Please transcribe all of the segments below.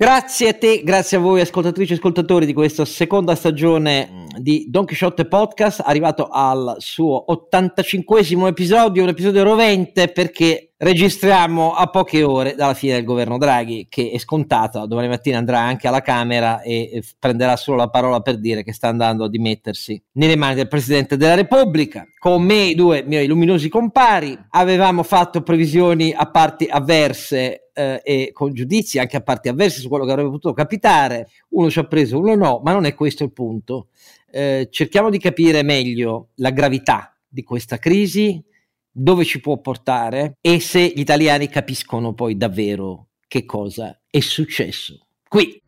Grazie a te, grazie a voi ascoltatrici e ascoltatori di questa seconda stagione mm, di Don Quixote Podcast, arrivato al suo 85 episodio, un episodio rovente perché registriamo a poche ore dalla fine del governo Draghi, che è scontata, domani mattina andrà anche alla Camera e prenderà solo la parola per dire che sta andando a dimettersi nelle mani del Presidente della Repubblica. Con me i due miei luminosi compari, avevamo fatto previsioni a parti avverse eh, e con giudizi anche a parti avverse su quello che avrebbe potuto capitare, uno ci ha preso, uno no, ma non è questo il punto. Eh, cerchiamo di capire meglio la gravità di questa crisi, dove ci può portare e se gli italiani capiscono poi davvero che cosa è successo. Qui.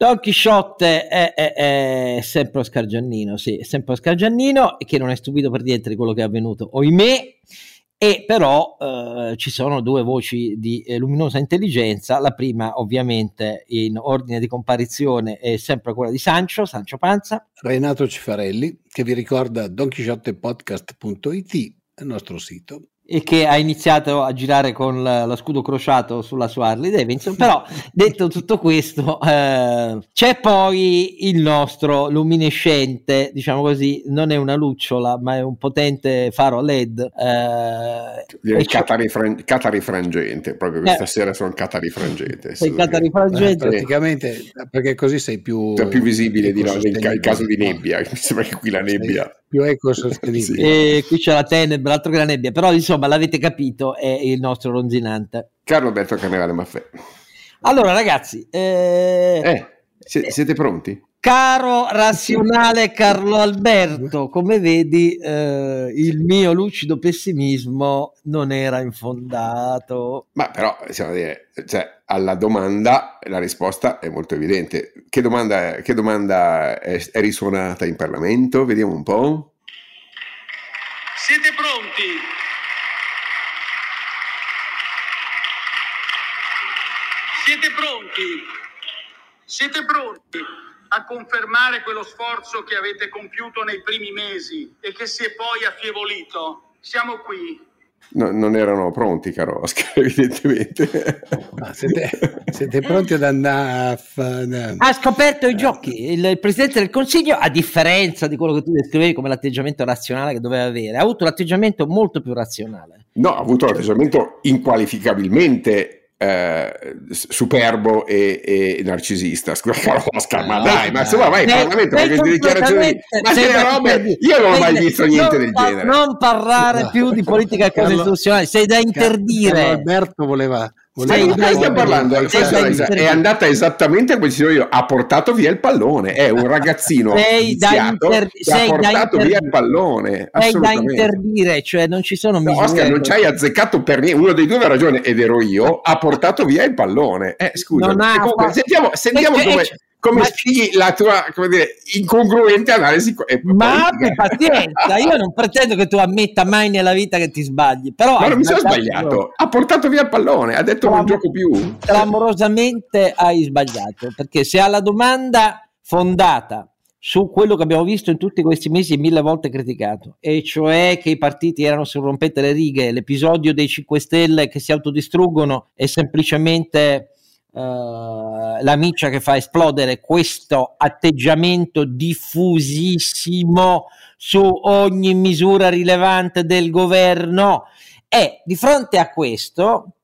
Don Chisciotte è, è, è, sempre Oscar Giannino, sì, è sempre Oscar Giannino, che non è stupito per niente di quello che è avvenuto, oimè, e però eh, ci sono due voci di eh, luminosa intelligenza, la prima ovviamente in ordine di comparizione è sempre quella di Sancio, Sancio Panza. Renato Cifarelli, che vi ricorda donchisciottepodcast.it, il nostro sito e che ha iniziato a girare con la, lo scudo crociato sulla sua Harley Davidson. Però, detto tutto questo, eh, c'è poi il nostro luminescente, diciamo così, non è una lucciola, ma è un potente faro LED. Eh, Direi catarifran- catarifrangente, proprio questa eh, sera sono catarifrangente. Sei catarifrangente. Eh, praticamente, perché così sei più, sei più visibile di no, nel caso di nebbia. Mi sembra che qui la nebbia... Sei più ecosostenibile. sì. E qui c'è la tenebra, altro che la nebbia, però insomma l'avete capito, è il nostro ronzinante. Carlo Alberto Camerale Maffè. Allora ragazzi, eh, eh, siete pronti? Caro razionale Carlo Alberto, come vedi eh, il mio lucido pessimismo non era infondato. Ma però, dire, cioè, alla domanda la risposta è molto evidente. Che domanda, che domanda è, è risuonata in Parlamento? Vediamo un po'. Siete pronti? Siete pronti? Siete pronti? A confermare quello sforzo che avete compiuto nei primi mesi e che si è poi affievolito. Siamo qui. No, non erano pronti, caro Oscar, evidentemente. Siete, siete, pronti ad andare a fare... Ha scoperto i giochi. Il, il, Presidente del Consiglio, a differenza di quello che tu descrivevi come l'atteggiamento razionale che doveva avere, ha avuto un atteggiamento molto più razionale. No, ha avuto un atteggiamento inqualificabilmente eh, superbo e, e, narcisista. Scusa, Oscar, ma dai, ma insomma, vai in Parlamento con queste dichiarazioni. Ma se robe, io non ho mai visto niente del genere. Non parlare più di politica costituzionale, sei da interdire. Alberto voleva Stai, stiamo parlando? è andata esattamente come dicevo io, ha portato via il pallone, è un ragazzino sei da inter- ha portato via il pallone. Sei da interdire, cioè non ci sono misure. No, Oscar, non ci hai azzeccato per niente, uno dei due aveva ragione ed ero io, ha portato via il pallone. Eh, scusa, sentiamo, sentiamo come come spieghi la tua dire, incongruente analisi. Ma abbi pazienza, io non pretendo che tu ammetta mai nella vita che ti sbagli. Però ma non mi sono sbagliato, ha portato via il pallone, ha detto non gioco più. Clamorosamente hai sbagliato, perché se alla domanda fondata su quello che abbiamo visto in tutti questi mesi mille volte criticato, e cioè che i partiti erano sul rompete le righe, l'episodio dei 5 Stelle che si autodistruggono è semplicemente Uh, la miccia che fa esplodere questo atteggiamento diffusissimo su ogni misura rilevante del governo e di fronte a questo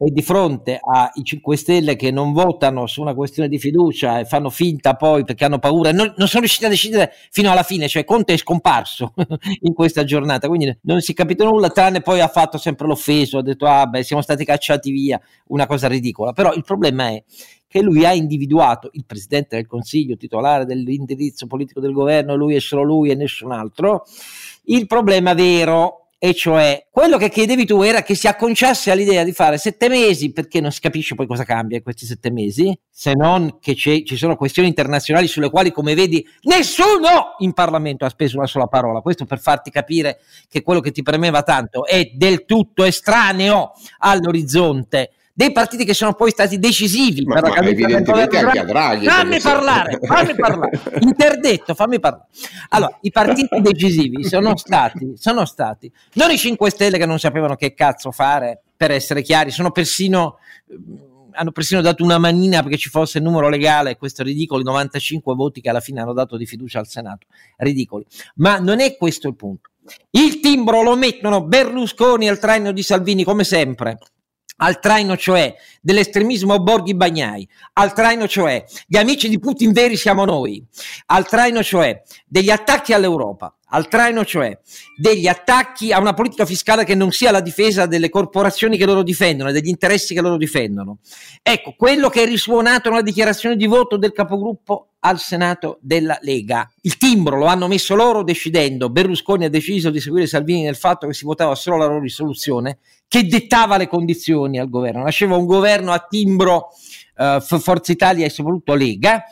e di fronte ai 5 Stelle che non votano su una questione di fiducia e fanno finta poi perché hanno paura, non, non sono riusciti a decidere fino alla fine, cioè Conte è scomparso in questa giornata, quindi non si è capito nulla, tranne poi ha fatto sempre l'offeso, ha detto ah beh siamo stati cacciati via, una cosa ridicola, però il problema è che lui ha individuato il Presidente del Consiglio, titolare dell'indirizzo politico del governo, lui è solo lui e nessun altro, il problema vero e cioè quello che chiedevi tu era che si acconciasse all'idea di fare sette mesi perché non si capisce poi cosa cambia in questi sette mesi se non che ci sono questioni internazionali sulle quali come vedi nessuno in Parlamento ha speso una sola parola. Questo per farti capire che quello che ti premeva tanto è del tutto estraneo all'orizzonte dei partiti che sono poi stati decisivi ma, per la anche a Draghi. Fammi parlare, fammi parlare. Interdetto, fammi parlare. Allora, i partiti decisivi sono stati, sono stati non i 5 Stelle che non sapevano che cazzo fare, per essere chiari, sono persino hanno persino dato una manina perché ci fosse il numero legale, questo ridicolo, 95 voti che alla fine hanno dato di fiducia al Senato, ridicoli. Ma non è questo il punto. Il timbro lo mettono Berlusconi al traino di Salvini come sempre al traino cioè dell'estremismo Borghi Bagnai, al traino cioè gli amici di Putin veri siamo noi, al traino cioè degli attacchi all'Europa, al traino cioè degli attacchi a una politica fiscale che non sia la difesa delle corporazioni che loro difendono e degli interessi che loro difendono. Ecco, quello che è risuonato nella dichiarazione di voto del capogruppo al Senato della Lega. Il timbro lo hanno messo loro decidendo, Berlusconi ha deciso di seguire Salvini nel fatto che si votava solo la loro risoluzione, che dettava le condizioni al governo. Nasceva un governo a timbro uh, Forza Italia e soprattutto Lega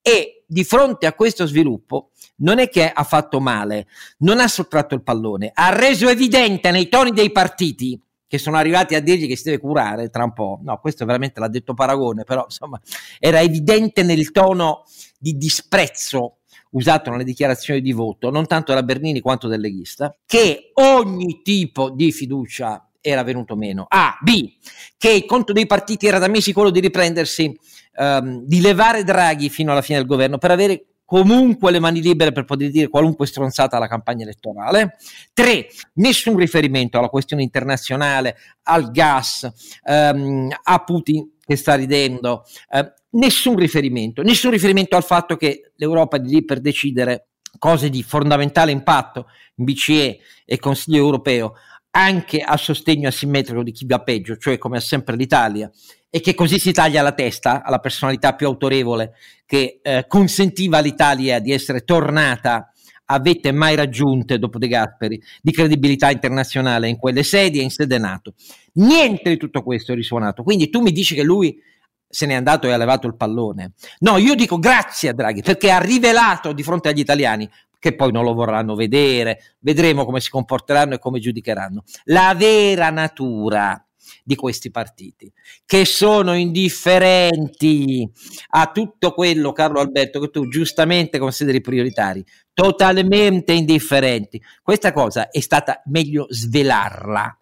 e di fronte a questo sviluppo non è che ha fatto male, non ha sottratto il pallone, ha reso evidente nei toni dei partiti che sono arrivati a dirgli che si deve curare tra un po'. No, questo veramente l'ha detto Paragone, però insomma era evidente nel tono di disprezzo usato nelle dichiarazioni di voto, non tanto da Bernini quanto del leghista, che ogni tipo di fiducia era venuto meno. A. B. Che il conto dei partiti era da mesi quello di riprendersi, um, di levare Draghi fino alla fine del governo per avere comunque le mani libere per poter dire qualunque stronzata alla campagna elettorale. Tre, nessun riferimento alla questione internazionale, al gas, um, a Putin che sta ridendo, uh, nessun riferimento, nessun riferimento al fatto che l'Europa è lì per decidere cose di fondamentale impatto in BCE e Consiglio europeo, anche a sostegno asimmetrico di chi va peggio, cioè come ha sempre l'Italia, e che così si taglia la testa alla personalità più autorevole che eh, consentiva all'Italia di essere tornata a vette mai raggiunte dopo De Gasperi di credibilità internazionale in quelle sedi e in sede NATO. Niente di tutto questo è risuonato. Quindi tu mi dici che lui se n'è andato e ha levato il pallone. No, io dico grazie a Draghi perché ha rivelato di fronte agli italiani che poi non lo vorranno vedere, vedremo come si comporteranno e come giudicheranno. La vera natura di questi partiti, che sono indifferenti a tutto quello, Carlo Alberto, che tu giustamente consideri prioritari, totalmente indifferenti. Questa cosa è stata meglio svelarla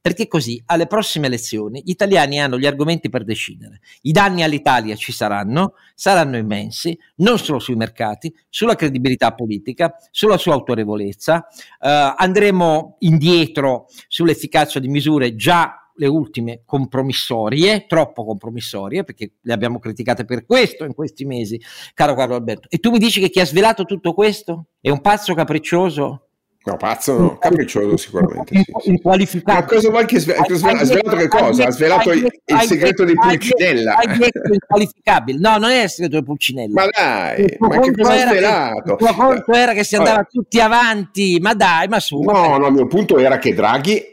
perché così alle prossime elezioni gli italiani hanno gli argomenti per decidere. I danni all'Italia ci saranno, saranno immensi, non solo sui mercati, sulla credibilità politica, sulla sua autorevolezza. Uh, andremo indietro sull'efficacia di misure già le ultime compromissorie, troppo compromissorie, perché le abbiamo criticate per questo in questi mesi, caro Carlo Alberto. E tu mi dici che chi ha svelato tutto questo è un pazzo capriccioso? No, pazzo, no, capriccioso sicuramente. Inqualificato. Ma cosa vuoi che sve- ha svelato che cosa? Ha svelato il, il segreto di Pulcinella. Hai detto inqualificabile. No, non è il segreto di Pulcinella. Ma dai, ma che cosa ha svelato? il tuo conto era che si andava Vabbè. tutti avanti, ma dai, ma su. No, no, il mio punto era che Draghi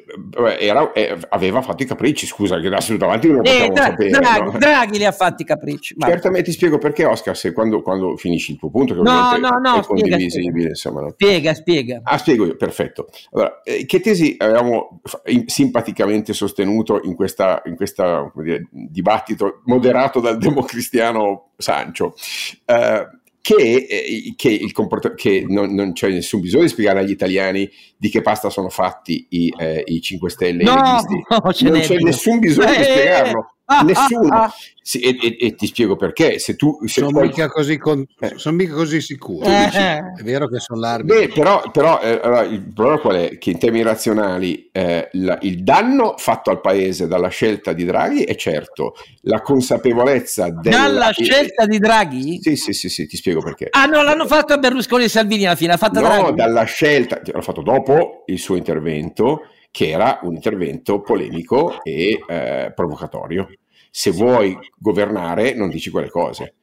era, eh, aveva fatto i capricci, scusa, che assolutamente non lo eh, potevamo Dra- sapere. Draghi, no? Draghi li ha fatti i capricci. Certamente ti spiego perché, Oscar, se quando, quando finisci il tuo punto, che no, no, no, è condivisibile. Insomma, no? Spiega, spiega. Ah, spiego io, perfetto. Allora, eh, che tesi avevamo simpaticamente sostenuto in questo in questa, dibattito moderato dal democristiano Sancio? Uh, che, eh, che, il comport- che non, non, c'è nessun bisogno di spiegare agli italiani di che pasta sono fatti i, eh, i 5 Stelle no, no, non c'è nessun bisogno eh, di spiegarlo nessuno ah, ah. Sì, e, e, e, ti spiego perché se tu se sono, poi... mica così con... eh. sono mica così sicuro eh. è vero che sono larghi Beh, però, però eh, allora, il problema qual è? che in termini razionali eh, la, il danno fatto al paese dalla scelta di Draghi è certo la consapevolezza della... dalla scelta di Draghi? sì sì sì, sì ti spiego perché ah no l'hanno fatto a Berlusconi e Salvini alla fine l'ha fatta no Draghi. dalla scelta l'ha fatto dopo il suo intervento che era un intervento polemico e eh, provocatorio se vuoi governare non dici quelle cose.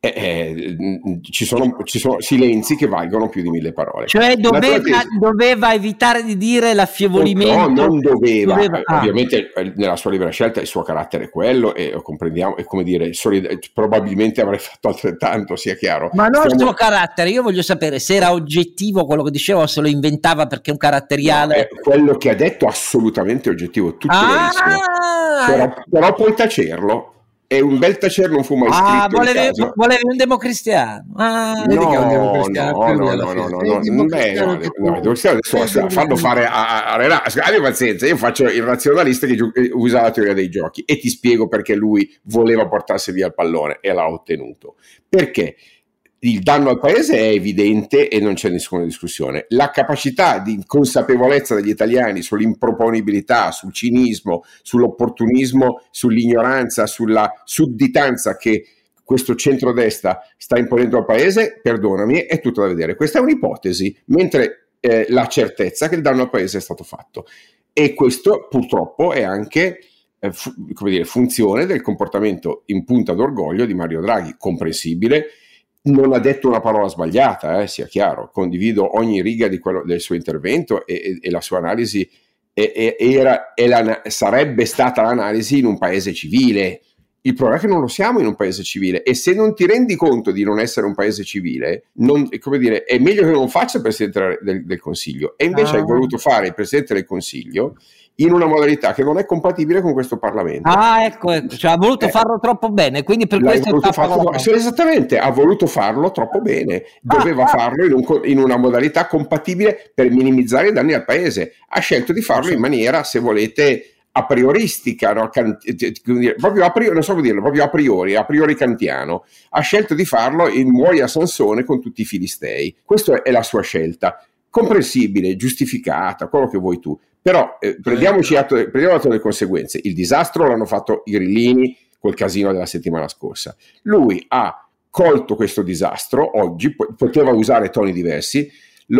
Eh, eh, ci, sono, ci, sono, silenzi che valgono più di mille parole. Cioè doveva, doveva evitare di dire l'affievolimento. No, non doveva. doveva ah. Ovviamente eh, nella sua libera scelta il suo carattere è quello e lo comprendiamo, e come dire, solid- probabilmente avrei fatto altrettanto, sia chiaro. Ma non Stiamo... il suo carattere, io voglio sapere se era oggettivo quello che diceva o se lo inventava perché è un caratteriale. No, quello che ha detto assolutamente oggettivo, tutto ah! però, però puoi tacerlo è un bel tacere non fu mai scritto. Ah, vuole, vuole un democristiano. Ah, no, no, un democristiano. No, no, no, no, no, no, democristiano adesso fanno fare a, a Renasco. Abbi ah, pazienza, io faccio il razionalista che eh, usa la teoria dei giochi e ti spiego perché lui voleva portarsi via il pallone e l'ha ottenuto. Perché? Il danno al paese è evidente e non c'è nessuna discussione. La capacità di consapevolezza degli italiani sull'improponibilità, sul cinismo, sull'opportunismo, sull'ignoranza, sulla sudditanza che questo centrodestra sta imponendo al paese, perdonami, è tutto da vedere. Questa è un'ipotesi, mentre eh, la certezza che il danno al paese è stato fatto. E questo purtroppo è anche eh, fu- dire, funzione del comportamento in punta d'orgoglio di Mario Draghi, comprensibile non ha detto una parola sbagliata, eh, sia chiaro, condivido ogni riga quello, del suo intervento e, e, e la sua analisi e, era, la, sarebbe stata l'analisi in un paese civile. Il problema è che non lo siamo in un paese civile e se non ti rendi conto di non essere un paese civile, non, dire, è meglio che non faccia il Presidente del, del Consiglio. E invece ah. hai voluto fare il Presidente del Consiglio in una modalità che non è compatibile con questo Parlamento. Ah, ecco, ecco. Cioè, ha voluto eh, farlo troppo bene, quindi per questo farlo, sì, esattamente, ha voluto farlo troppo bene, doveva ah, ah. farlo in, un, in, una modalità compatibile per minimizzare i danni al paese. Ha scelto di farlo in maniera, se volete, a prioristica, no? Can- proprio a priori, non so come dirlo, proprio a priori, a priori kantiano. Ha scelto di farlo in muoia Sansone con tutti i filistei. Questa è la sua scelta comprensibile, giustificata, quello che vuoi tu. Però eh, prendiamoci atto, prendiamo atto delle conseguenze. Il disastro l'hanno fatto i grillini col casino della settimana scorsa. Lui ha colto questo disastro oggi, poteva usare toni diversi,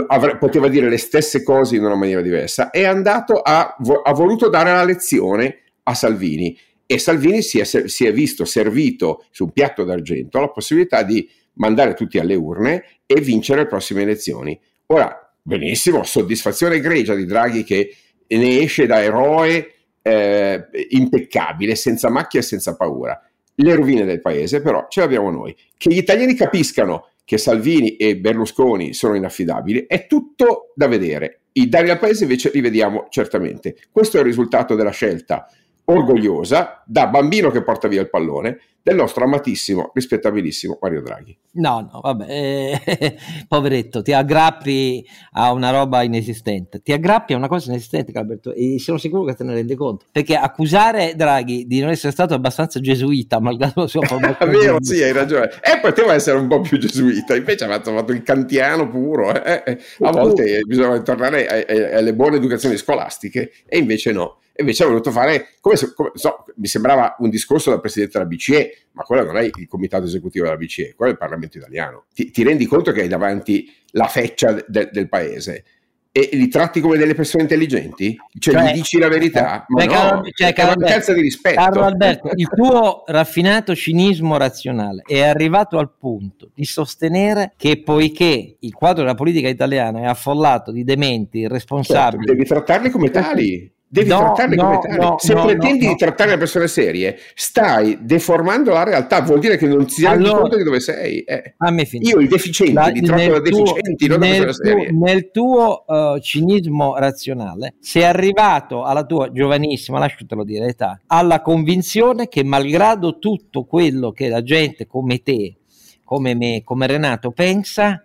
avre, poteva dire le stesse cose in una maniera diversa, è andato a, ha voluto dare la lezione a Salvini e Salvini si è, si è visto servito su un piatto d'argento la possibilità di mandare tutti alle urne e vincere le prossime elezioni. Ora, benissimo, soddisfazione egregia di Draghi che ne esce da eroe eh, impeccabile, senza macchia e senza paura. Le rovine del paese però ce le abbiamo noi. Che gli italiani capiscano che Salvini e Berlusconi sono inaffidabili è tutto da vedere. I danni al paese invece li vediamo certamente. Questo è il risultato della scelta orgogliosa, da bambino che porta via il pallone, del nostro amatissimo, rispettabilissimo Mario Draghi. No, no, vabbè, eh, poveretto, ti aggrappi a una roba inesistente, ti aggrappi a una cosa inesistente, Calberto, e sono sicuro che te ne rendi conto, perché accusare Draghi di non essere stato abbastanza gesuita, malgrado la sua formazione... È vero, sì, hai ragione, e poteva essere un po' più gesuita, invece ha fatto il kantiano puro, eh, eh. a volte bisogna tornare alle buone educazioni scolastiche, e invece no invece ha voluto fare, come, come so, mi sembrava un discorso da Presidente della BCE, ma quello non è il comitato esecutivo della BCE, quello è il Parlamento italiano. Ti, ti rendi conto che hai davanti la feccia de, del paese e li tratti come delle persone intelligenti? Cioè, cioè gli dici la verità? Ma beh, no, cioè, è mancanza di rispetto. Carlo Alberto, il tuo raffinato cinismo razionale è arrivato al punto di sostenere che poiché il quadro della politica italiana è affollato di dementi, irresponsabili... Certo, devi trattarli come tali. Devi no, trattarle no, come tali. No, Se pretendi di trattare le persone serie, stai deformando la realtà, vuol dire che non ti rendi allora, conto di dove sei. Eh. Io i deficienti la, li tratto da deficienti, tuo, non da persone serie. Nel tuo uh, cinismo razionale sei arrivato alla tua giovanissima, lasciatelo dire, età, alla convinzione che malgrado tutto quello che la gente come te, come me, come Renato pensa,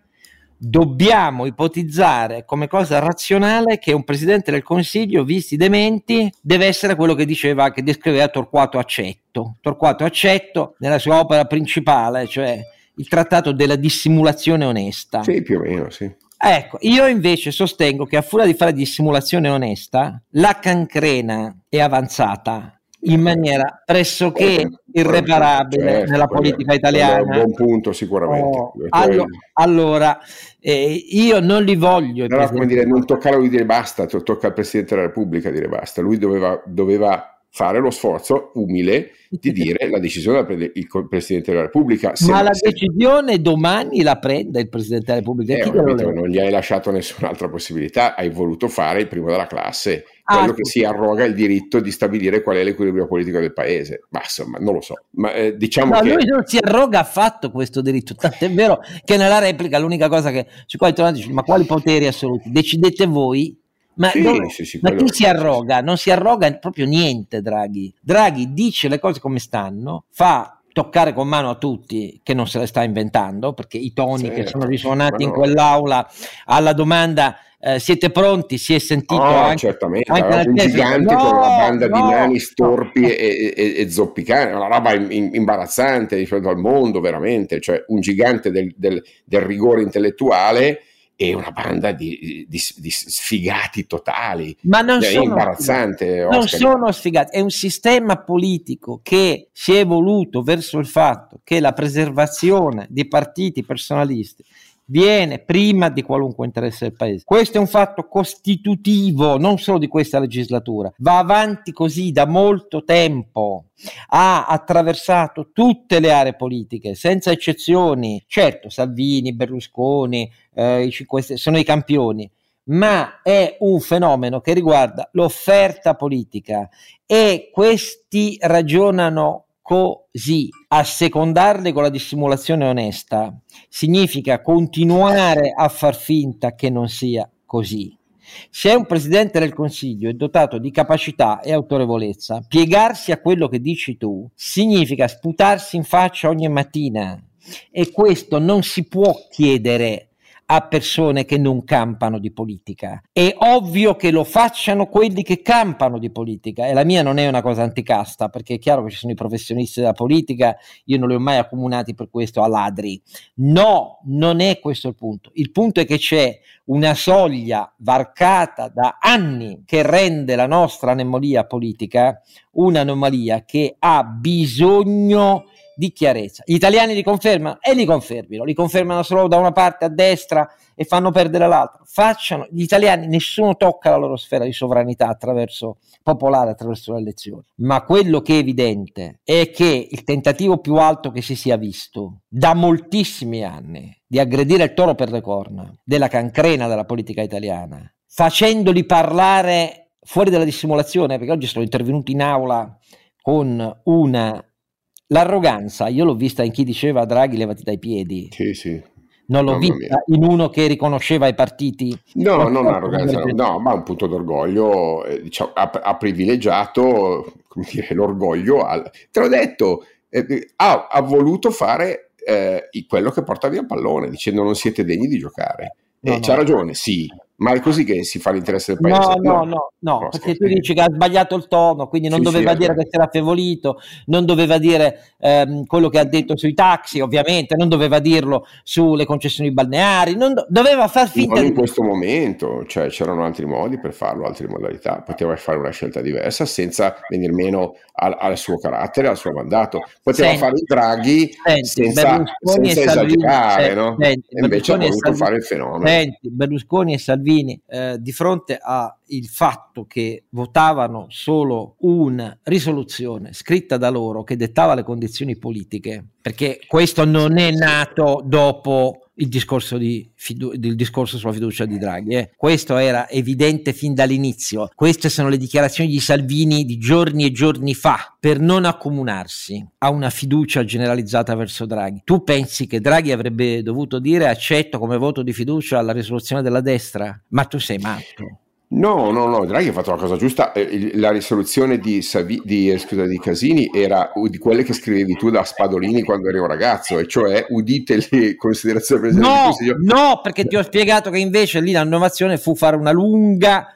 dobbiamo ipotizzare come cosa razionale che un presidente del Consiglio, visti i dementi, deve essere quello che diceva, che descriveva Torquato Accetto. Torquato Accetto nella sua opera principale, cioè il trattato della dissimulazione onesta. Sì, più o meno, sì. Ecco, io invece sostengo che a furia di fare dissimulazione onesta, la cancrena è avanzata in maniera pressoché eh, irreparabile certo, nella politica italiana. È un buon punto sicuramente. Oh, allo, allora, eh, io non li voglio. No, come dire, non toccarlo di dire basta, tocca al Presidente della Repubblica dire basta. Lui doveva, doveva fare lo sforzo umile di dire la decisione la prende il Presidente della Repubblica. Ma la decisione domani la prende il Presidente della Repubblica. Eh, capito, non gli hai lasciato nessun'altra possibilità, hai voluto fare il primo della classe, ah, quello che si arroga il diritto di stabilire qual è l'equilibrio politico del paese. Ma insomma, non lo so. Ma, eh, diciamo no, che... lui non si arroga affatto questo diritto, tant'è vero che nella replica l'unica cosa che... Su cui dice, ma quali poteri assoluti? Decidete voi ma, sì, dove, sì, sì, ma chi si arroga? Non si arroga proprio niente, Draghi. Draghi dice le cose come stanno, fa toccare con mano a tutti che non se le sta inventando, perché i toni che sono risuonati in quell'aula alla domanda eh, siete pronti? Si è sentito oh, anche, certamente, anche un gigante no, con una banda no, di nani storpi no. e, e, e, zoppicanti, una roba imbarazzante di fronte al mondo, veramente, cioè un gigante del, del, del rigore intellettuale e una banda di, di, di sfigati totali. Ma non cioè, sono imbarazzante. Non sono sfigati, è un sistema politico che si è evoluto verso il fatto che la preservazione di partiti personalisti viene prima di qualunque interesse del paese. Questo è un fatto costitutivo non solo di questa legislatura, va avanti così da molto tempo, ha attraversato tutte le aree politiche senza eccezioni. Certo, Salvini, Berlusconi, eh, i 5 Stelle sono i campioni, ma è un fenomeno che riguarda l'offerta politica e questi ragionano così. Assecondarle con la dissimulazione onesta significa continuare a far finta che non sia così. Se un presidente del Consiglio è dotato di capacità e autorevolezza, piegarsi a quello che dici tu significa sputarsi in faccia ogni mattina e questo non si può chiedere a persone che non campano di politica. È ovvio che lo facciano quelli che campano di politica e la mia non è una cosa anticasta perché è chiaro che ci sono i professionisti della politica, io non li ho mai accomunati per questo a ladri. No, non è questo il punto. Il punto è che c'è una soglia varcata da anni che rende la nostra anomalia politica un'anomalia che ha bisogno di chiarezza. Gli italiani li confermano e li confermino, li confermano solo da una parte a destra e fanno perdere l'altra. Facciano, gli italiani nessuno tocca la loro sfera di sovranità attraverso popolare attraverso le elezioni. Ma quello che è evidente è che il tentativo più alto che si sia visto da moltissimi anni di aggredire il toro per le corna della cancrena della politica italiana, facendoli parlare fuori dalla dissimulazione, perché oggi sono intervenuti in aula con una L'arroganza, io l'ho vista in chi diceva Draghi levati dai piedi. Sì, sì. Non l'ho Mamma vista mia. in uno che riconosceva i partiti. No, non arroganza, no, ma un punto d'orgoglio, eh, diciamo, ha, ha, privilegiato dire, l'orgoglio. Al... Te l'ho detto, eh, ha, ha, voluto fare eh, quello che porta via il pallone, dicendo non siete degni di giocare. No, e no. c'ha ragione, sì, ma è così che si fa l'interesse del paese? No, no, no, no, no perché tu dici che ha sbagliato il tono, quindi non sì, doveva sì, dire che si era affievolito, non doveva dire ehm, quello che ha detto sui taxi, ovviamente, non doveva dirlo sulle concessioni balneari, do- doveva far finta non di... in questo momento, cioè c'erano altri modi per farlo, altre modalità, poteva fare una scelta diversa senza venir meno al, al suo carattere, al suo mandato, poteva senti, fare i draghi senti, senza, senza esagerare, senti, no? Invece ha voluto Salvini, fare il fenomeno. Berlusconi e Salvini Salvini eh, di fronte al fatto che votavano solo una risoluzione scritta da loro che dettava le condizioni politiche, perché questo non è nato dopo il discorso, di fidu- il discorso sulla fiducia di Draghi. Eh. Questo era evidente fin dall'inizio. Queste sono le dichiarazioni di Salvini di giorni e giorni fa per non accomunarsi a una fiducia generalizzata verso Draghi. Tu pensi che Draghi avrebbe dovuto dire accetto come voto di fiducia la risoluzione della destra? Ma tu sei matto. No, no, no, Draghi ha fatto la cosa giusta. Eh, la risoluzione di, Savi, di, eh, scusa, di, Casini era di quelle che scrivevi tu da Spadolini quando eri un ragazzo, e cioè udite le considerazioni del Presidente no, Consiglio. No, perché ti ho spiegato che invece lì l'innovazione fu fare una lunga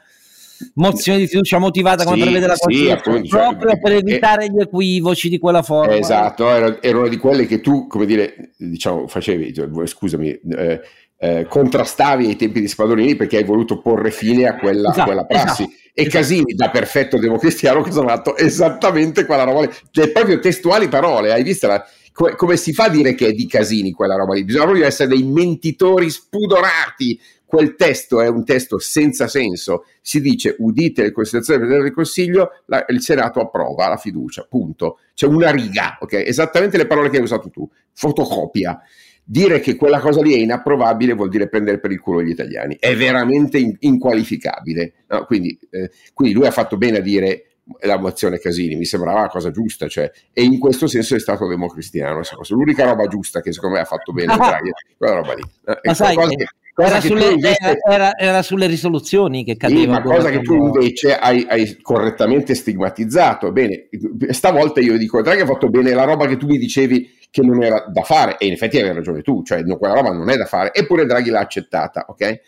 mozione di fiducia motivata sì, prevede la Costituzione, sì, proprio cioè, per evitare eh, gli equivoci di quella forma. Esatto, erano, erano di quelle che tu, come dire, diciamo, facevi, cioè, scusami, eh, eh, contrastavi ai tempi di Spadolini perché hai voluto porre fine a quella, esatto, quella prassi. Esatto, e esatto. Casini, da perfetto democristiano, cosa ha fatto? Esattamente quella roba lì, le proprio testuali parole. Hai visto la, come, come, si fa a dire che è di Casini quella roba lì? Bisogna proprio essere dei mentitori spudorati quel testo è un testo senza senso, si dice udite le considerazioni del Presidente del Consiglio, la, il Senato approva la fiducia, punto. C'è una riga, ok? Esattamente le parole che hai usato tu, fotocopia. Dire che quella cosa lì è inapprovabile vuol dire prendere per il culo gli italiani, è veramente in, inqualificabile. No? Quindi, eh, quindi lui ha fatto bene a dire la mozione Casini, mi sembrava la cosa giusta, cioè, e in questo senso è stato democristiano. L'unica roba giusta che secondo me ha fatto bene Draghi, quella roba lì. Eh, ma sai, che, era, sulle, invece, era, era, sulle, risoluzioni che cadeva. Sì, ma cosa che tu invece hai, hai, correttamente stigmatizzato. Bene, stavolta io dico, Draghi ha fatto bene la roba che tu mi dicevi che non era da fare, e in effetti avevi ragione tu, cioè quella roba non è da fare, eppure Draghi l'ha accettata, ok?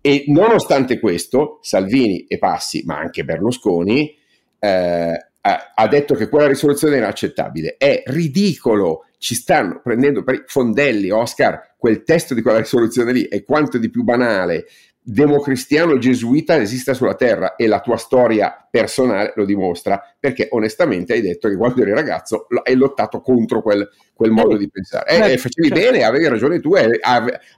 E nonostante questo, Salvini e Passi, ma anche Berlusconi, eh, ha detto che quella risoluzione è inaccettabile. È ridicolo, ci stanno prendendo per i fondelli, Oscar, quel testo di quella risoluzione lì è quanto di più banale, democristiano gesuita esista sulla terra e la tua storia personale lo dimostra perché onestamente hai detto che quando eri ragazzo hai lottato contro quel, quel modo eh, di pensare. E eh, facevi cioè, bene, avevi ragione tu eh,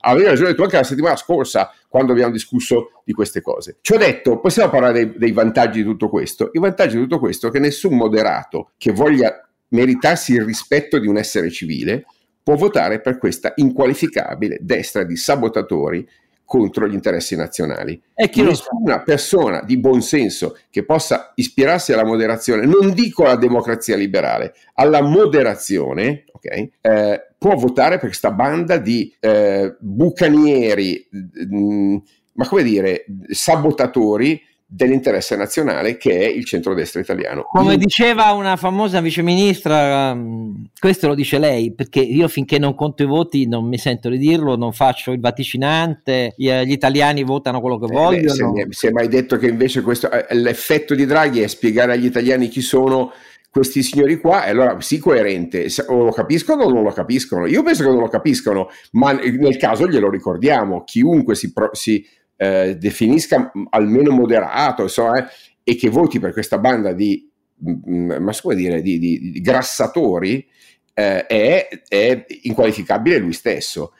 avevi ragione tu anche la settimana scorsa quando abbiamo discusso di queste cose. Ci ho detto, possiamo parlare dei, dei vantaggi di tutto questo? I vantaggi di tutto questo è che nessun moderato che voglia meritarsi il rispetto di un essere civile può votare per questa inqualificabile destra di sabotatori contro gli interessi nazionali. E Nessuna persona di buon senso che possa ispirarsi alla moderazione, non dico alla democrazia liberale, alla moderazione, okay, eh, può votare per questa banda di eh, bucanieri, mh, mm, ma come dire, sabotatori dell'interesse nazionale che è il centrodestra italiano. Come diceva una famosa viceministra, um, questo lo dice lei, perché io finché non conto i voti non mi sento di dirlo, non faccio il vaticinante, gli, italiani votano quello che eh, vogliono. Beh, si, è, mai detto che invece questo, eh, l'effetto di Draghi è spiegare agli italiani chi sono questi signori qua, e allora sii coerente, o lo capiscono o non lo capiscono. Io penso che non lo capiscono, ma nel caso glielo ricordiamo, chiunque si, pro, si eh, definisca almeno moderato insomma, eh, e che voti per questa banda di, mh, mm, mm, ma può dire, di, di, di grassatori eh, è, è, inqualificabile lui stesso.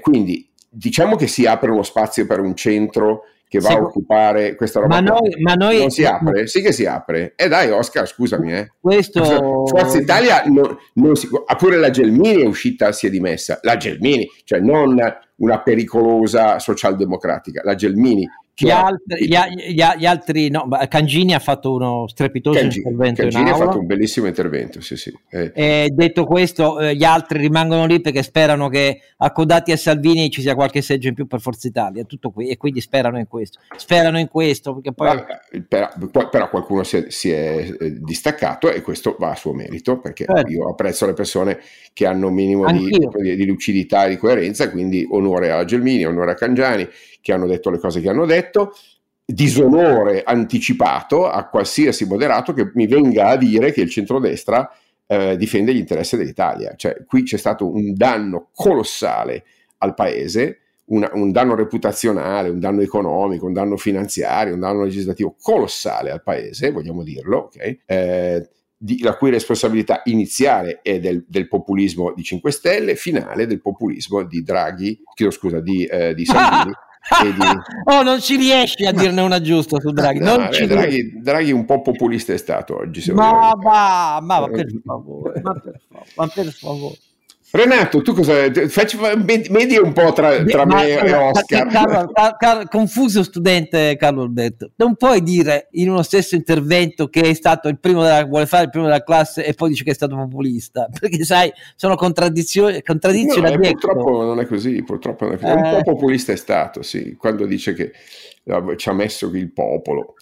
quindi diciamo che si apre uno spazio per un centro che va sì, a occupare questa roba. Ma noi, ma noi, non si apre? Sì che si apre. E eh dai Oscar, scusami. Eh. Questo... Forza Italia, non, non si, ah, pure la Gelmini è uscita, si è dimessa. La Gelmini, cioè non una pericolosa socialdemocratica, la Gelmini gli altri, gli, gli, gli altri, no, Cangini ha fatto uno strepitoso Cangi, intervento. Cangini ha fatto un bellissimo intervento, sì, sì. Eh. E detto questo, eh, gli altri rimangono lì perché sperano che accodati a Salvini ci sia qualche seggio in più per Forza Italia, tutto qui, e quindi sperano in questo. Sperano in questo perché poi... Eh, però, però qualcuno si è, si è, eh, distaccato e questo va a suo merito perché certo. io apprezzo le persone che hanno un minimo di, di, lucidità e di coerenza, quindi onore a Gelmini, onore a Cangiani che hanno detto le cose che hanno detto, disonore anticipato a qualsiasi moderato che mi venga a dire che il centrodestra eh, difende gli interessi dell'Italia. Cioè, qui c'è stato un danno colossale al paese, una, un danno reputazionale, un danno economico, un danno finanziario, un danno legislativo colossale al paese, vogliamo dirlo, okay? eh, di, la cui responsabilità iniziale è del, del, populismo di 5 Stelle, finale del populismo di Draghi, chiedo scusa, di, eh, di Salvini. oh, non ci riesci a dirne una giusta su Draghi. No, eh, Draghi, Draghi, un po' populista è stato oggi. Ma, ma, ma, per favore, ma per favore, ma per favore. Renato, tu cosa facci media un po' tra, tra Ma, me e Oscar. Carlo, Carlo, confuso studente Carlo Alberto, non puoi dire in uno stesso intervento che è stato il primo della, vuole fare il primo della classe e poi dice che è stato populista, perché sai, sono contraddizioni, contraddizioni no, eh, purtroppo non è così, purtroppo non è così. Eh. Un po' populista è stato, sì, quando dice che eh, ci ha messo il popolo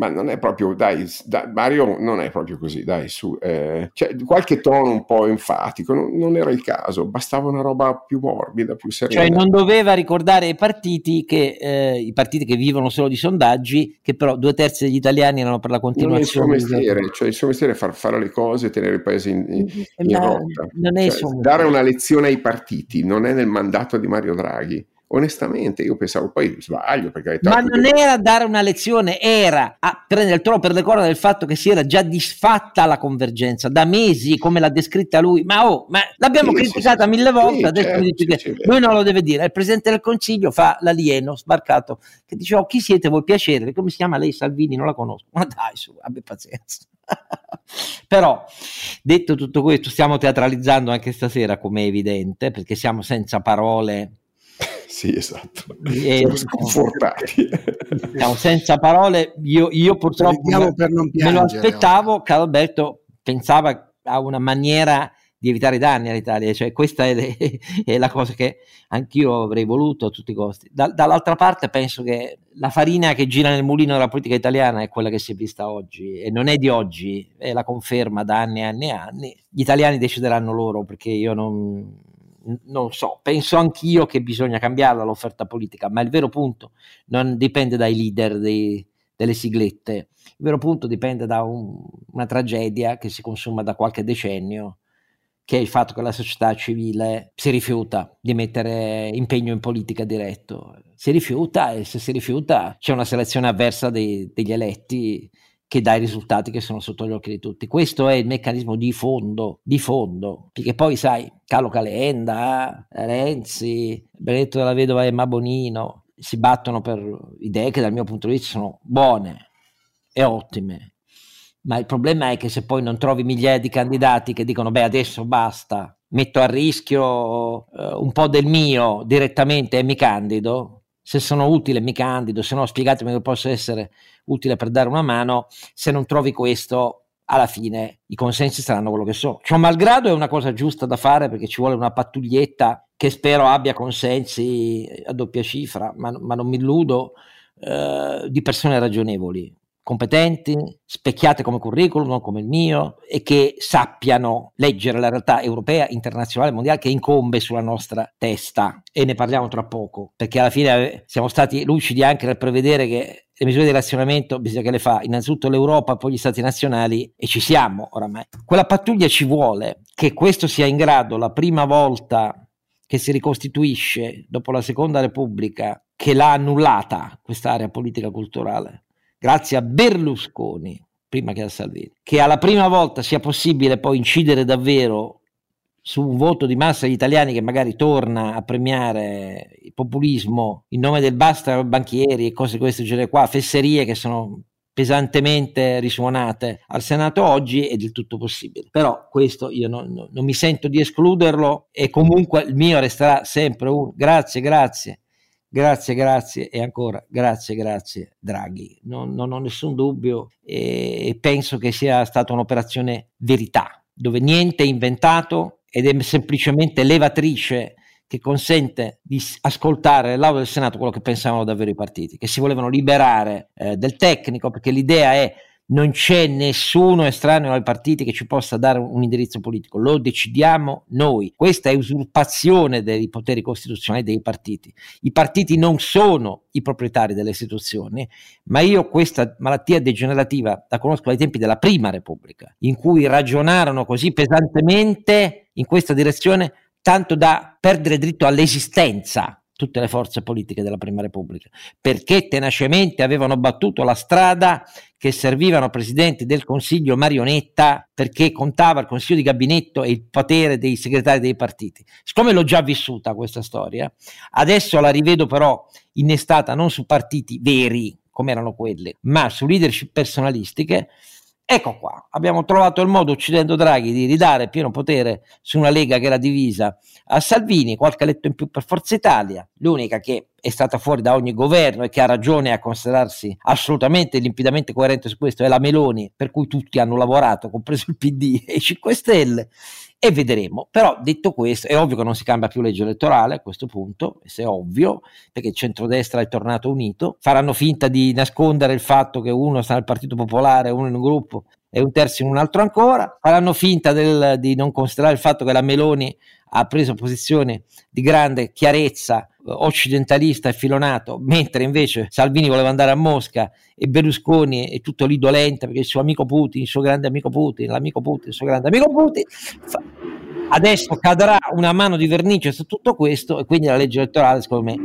ma non è proprio, dai, da, Mario non è proprio così, dai, su, eh, cioè, qualche tono un po' enfatico, non, non, era il caso, bastava una roba più morbida, più serena. Cioè non doveva ricordare ai partiti che, eh, i partiti che vivono solo di sondaggi, che però due terzi degli italiani erano per la continuazione. Non è il suo mestiere, cioè il suo mestiere è far fare le cose e tenere il paese in, in, in rotta. Cioè, dare una lezione ai partiti non è nel mandato di Mario Draghi onestamente io pensavo poi sbaglio perché ma non che... era dare una lezione era a prendere il toro per le corna del fatto che si era già disfatta la convergenza. Da mesi come l'ha descritta lui ma oh ma l'abbiamo sì, criticata sì, mille volte sì, adesso certo, dice che lui non lo deve dire. Il presidente del consiglio fa l'alieno sbarcato che dice oh chi siete voi? Piacere come si chiama lei? Salvini? Non la conosco. Ma dai su abbia pazienza. Però detto tutto questo stiamo teatralizzando anche stasera come è evidente perché siamo senza parole sì, esatto. E, Siamo sconfortati. Siamo senza parole. Io, io purtroppo me, me, lo aspettavo. Carlo Alberto pensava a una maniera di evitare i danni all'Italia, cioè questa è, le, è la cosa che anch'io avrei voluto a tutti i costi. Da, dall'altra parte penso che la farina che gira nel mulino della politica italiana è quella che si è vista oggi e non è di oggi, è la conferma da anni e anni e anni. Gli italiani decideranno loro perché io non, non so, penso anch'io che bisogna cambiarla l'offerta politica, ma il vero punto non dipende dai leader dei, delle siglette, il vero punto dipende da un, una tragedia che si consuma da qualche decennio, che è il fatto che la società civile si rifiuta di mettere impegno in politica diretto, si rifiuta e se si rifiuta c'è una selezione avversa dei, degli eletti che dà i risultati che sono sotto gli occhi di tutti. Questo è il meccanismo di fondo, di fondo, perché poi sai, Carlo Calenda, Renzi, Benedetto della Vedova e Mabonino si battono per idee che dal mio punto di vista sono buone e ottime, ma il problema è che se poi non trovi migliaia di candidati che dicono beh adesso basta, metto a rischio uh, un po' del mio direttamente e mi candido, se sono utile mi candido, se no spiegatemi che posso essere utile per dare una mano, se non trovi questo alla fine i consensi saranno quello che sono. Ciò malgrado è una cosa giusta da fare perché ci vuole una pattuglietta che spero abbia consensi a doppia cifra, ma, ma non mi illudo, eh, di persone ragionevoli competenti, specchiate come curriculum, come il mio, e che sappiano leggere la realtà europea, internazionale, mondiale che incombe sulla nostra testa. E ne parliamo tra poco, perché alla fine eh, siamo stati lucidi anche nel prevedere che le misure di razionamento bisogna che le fa innanzitutto l'Europa, poi gli stati nazionali e ci siamo oramai. Quella pattuglia ci vuole, che questo sia in grado la prima volta che si ricostituisce dopo la seconda repubblica che l'ha annullata quest'area politica culturale grazie a Berlusconi, prima che a Salvini, che alla prima volta sia possibile poi incidere davvero su un voto di massa degli italiani che magari torna a premiare il populismo in nome del basta banchieri e cose di questo genere qua, fesserie che sono pesantemente risuonate al Senato oggi è del tutto possibile. Però questo io non, non, non mi sento di escluderlo e comunque il mio resterà sempre un grazie, grazie Grazie, grazie e ancora grazie, grazie Draghi. Non, non ho nessun dubbio e penso che sia stata un'operazione verità, dove niente è inventato ed è semplicemente levatrice che consente di ascoltare nell'aula del Senato quello che pensavano davvero i partiti, che si volevano liberare eh, del tecnico, perché l'idea è non c'è nessuno estraneo ai partiti che ci possa dare un indirizzo politico, lo decidiamo noi. Questa è usurpazione dei poteri costituzionali dei partiti. I partiti non sono i proprietari delle istituzioni, ma io questa malattia degenerativa la conosco dai tempi della prima Repubblica, in cui ragionarono così pesantemente in questa direzione tanto da perdere diritto all'esistenza tutte le forze politiche della Prima Repubblica, perché tenacemente avevano battuto la strada che servivano presidenti del Consiglio marionetta perché contava il Consiglio di Gabinetto e il potere dei segretari dei partiti. Siccome l'ho già vissuta questa storia, adesso la rivedo però innestata non su partiti veri come erano quelli, ma su leadership personalistiche Ecco qua, abbiamo trovato il modo, uccidendo Draghi, di ridare pieno potere su una Lega che era divisa a Salvini, qualche eletto in più per Forza Italia, l'unica che è stata fuori da ogni governo e che ha ragione a considerarsi assolutamente limpidamente coerente su questo è la Meloni, per cui tutti hanno lavorato, compreso il PD e i 5 Stelle, e vedremo. Però detto questo, è ovvio che non si cambia più legge elettorale a questo punto, questo è ovvio, perché il centrodestra è tornato unito, faranno finta di nascondere il fatto che uno sta nel Partito Popolare, uno in un gruppo e un terzo in un altro ancora, faranno finta del, di non considerare il fatto che la Meloni ha preso posizione di grande chiarezza occidentalista e filonato, mentre invece Salvini voleva andare a Mosca e Berlusconi è tutto lì dolente perché il suo amico Putin, il suo grande amico Putin, l'amico Putin, il suo grande amico Putin. Fa... Adesso cadrà una mano di vernice su tutto questo e quindi la legge elettorale, secondo me,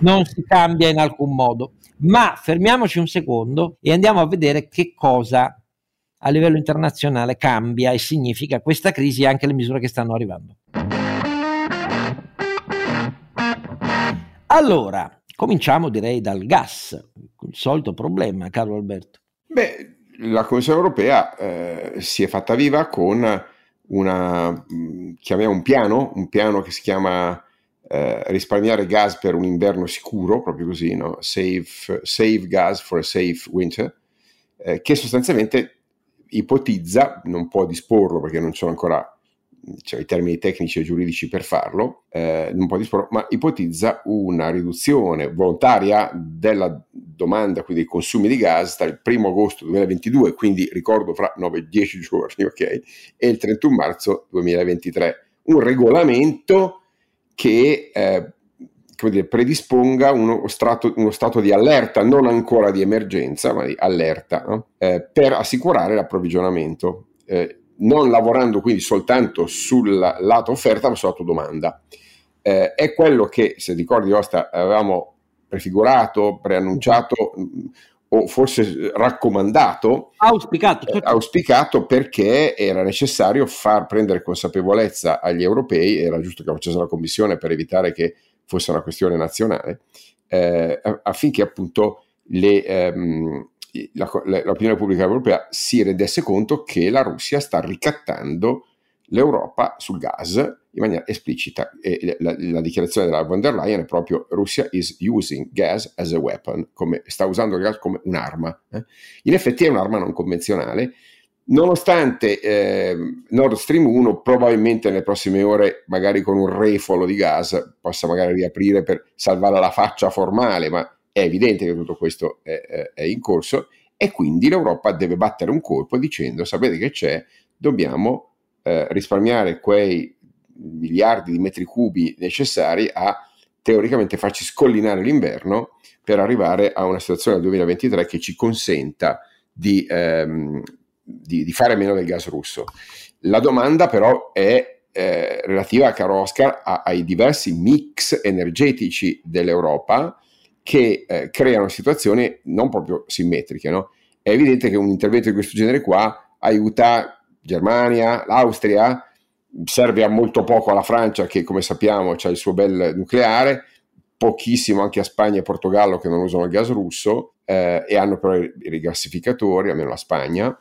non si cambia in alcun modo. Ma fermiamoci un secondo e andiamo a vedere che cosa a livello internazionale cambia e significa questa crisi e anche le misure che stanno arrivando. Allora, cominciamo direi dal gas, il solito problema, caro Alberto. Beh, la Commissione europea eh, si è fatta viva con una, mm, chiamiamo un piano, un piano che si chiama eh, risparmiare gas per un inverno sicuro, proprio così, no? save, save, gas for a safe winter, eh, che sostanzialmente ipotizza, non può disporlo perché non sono ancora cioè, i termini tecnici e giuridici per farlo, eh, non può disporre, ma ipotizza una riduzione volontaria della domanda, quindi dei consumi di gas tra il 1 agosto 2022, quindi ricordo fra 9-10 giorni, ok, e il 31 marzo 2023. Un regolamento che eh, dire, predisponga uno stato, uno stato, di allerta, non ancora di emergenza, ma di allerta, no? eh, per assicurare l'approvvigionamento. Eh, non lavorando quindi soltanto sul lato offerta ma sul lato domanda. Eh, è quello che, se ricordi Osta, avevamo prefigurato, preannunciato o forse raccomandato, auspicato, certo. eh, auspicato perché era necessario far prendere consapevolezza agli europei, era giusto che facesse la Commissione per evitare che fosse una questione nazionale, eh, affinché appunto le, ehm, la, l'opinione pubblica europea si rendesse conto che la Russia sta ricattando l'Europa sul gas in maniera esplicita e la, la, dichiarazione della von der Leyen è proprio Russia is using gas as a weapon, come, sta usando il gas come un'arma. Eh? In effetti è un'arma non convenzionale, nonostante eh, Nord Stream 1 probabilmente nelle prossime ore, magari con un refolo di gas, possa magari riaprire per salvare la faccia formale, ma è evidente che tutto questo è, è in corso e quindi l'Europa deve battere un colpo dicendo sapete che c'è, dobbiamo eh, risparmiare quei miliardi di metri cubi necessari a teoricamente farci scollinare l'inverno per arrivare a una situazione del 2023 che ci consenta di, ehm, di, di fare meno del gas russo. La domanda però è eh, relativa, caro Oscar, a, ai diversi mix energetici dell'Europa che eh, creano situazioni non proprio simmetriche. No? È evidente che un intervento di questo genere qua aiuta Germania, l'Austria, serve a molto poco alla Francia che come sappiamo ha il suo bel nucleare, pochissimo anche a Spagna e Portogallo che non usano il gas russo eh, e hanno però i rigassificatori, almeno la Spagna.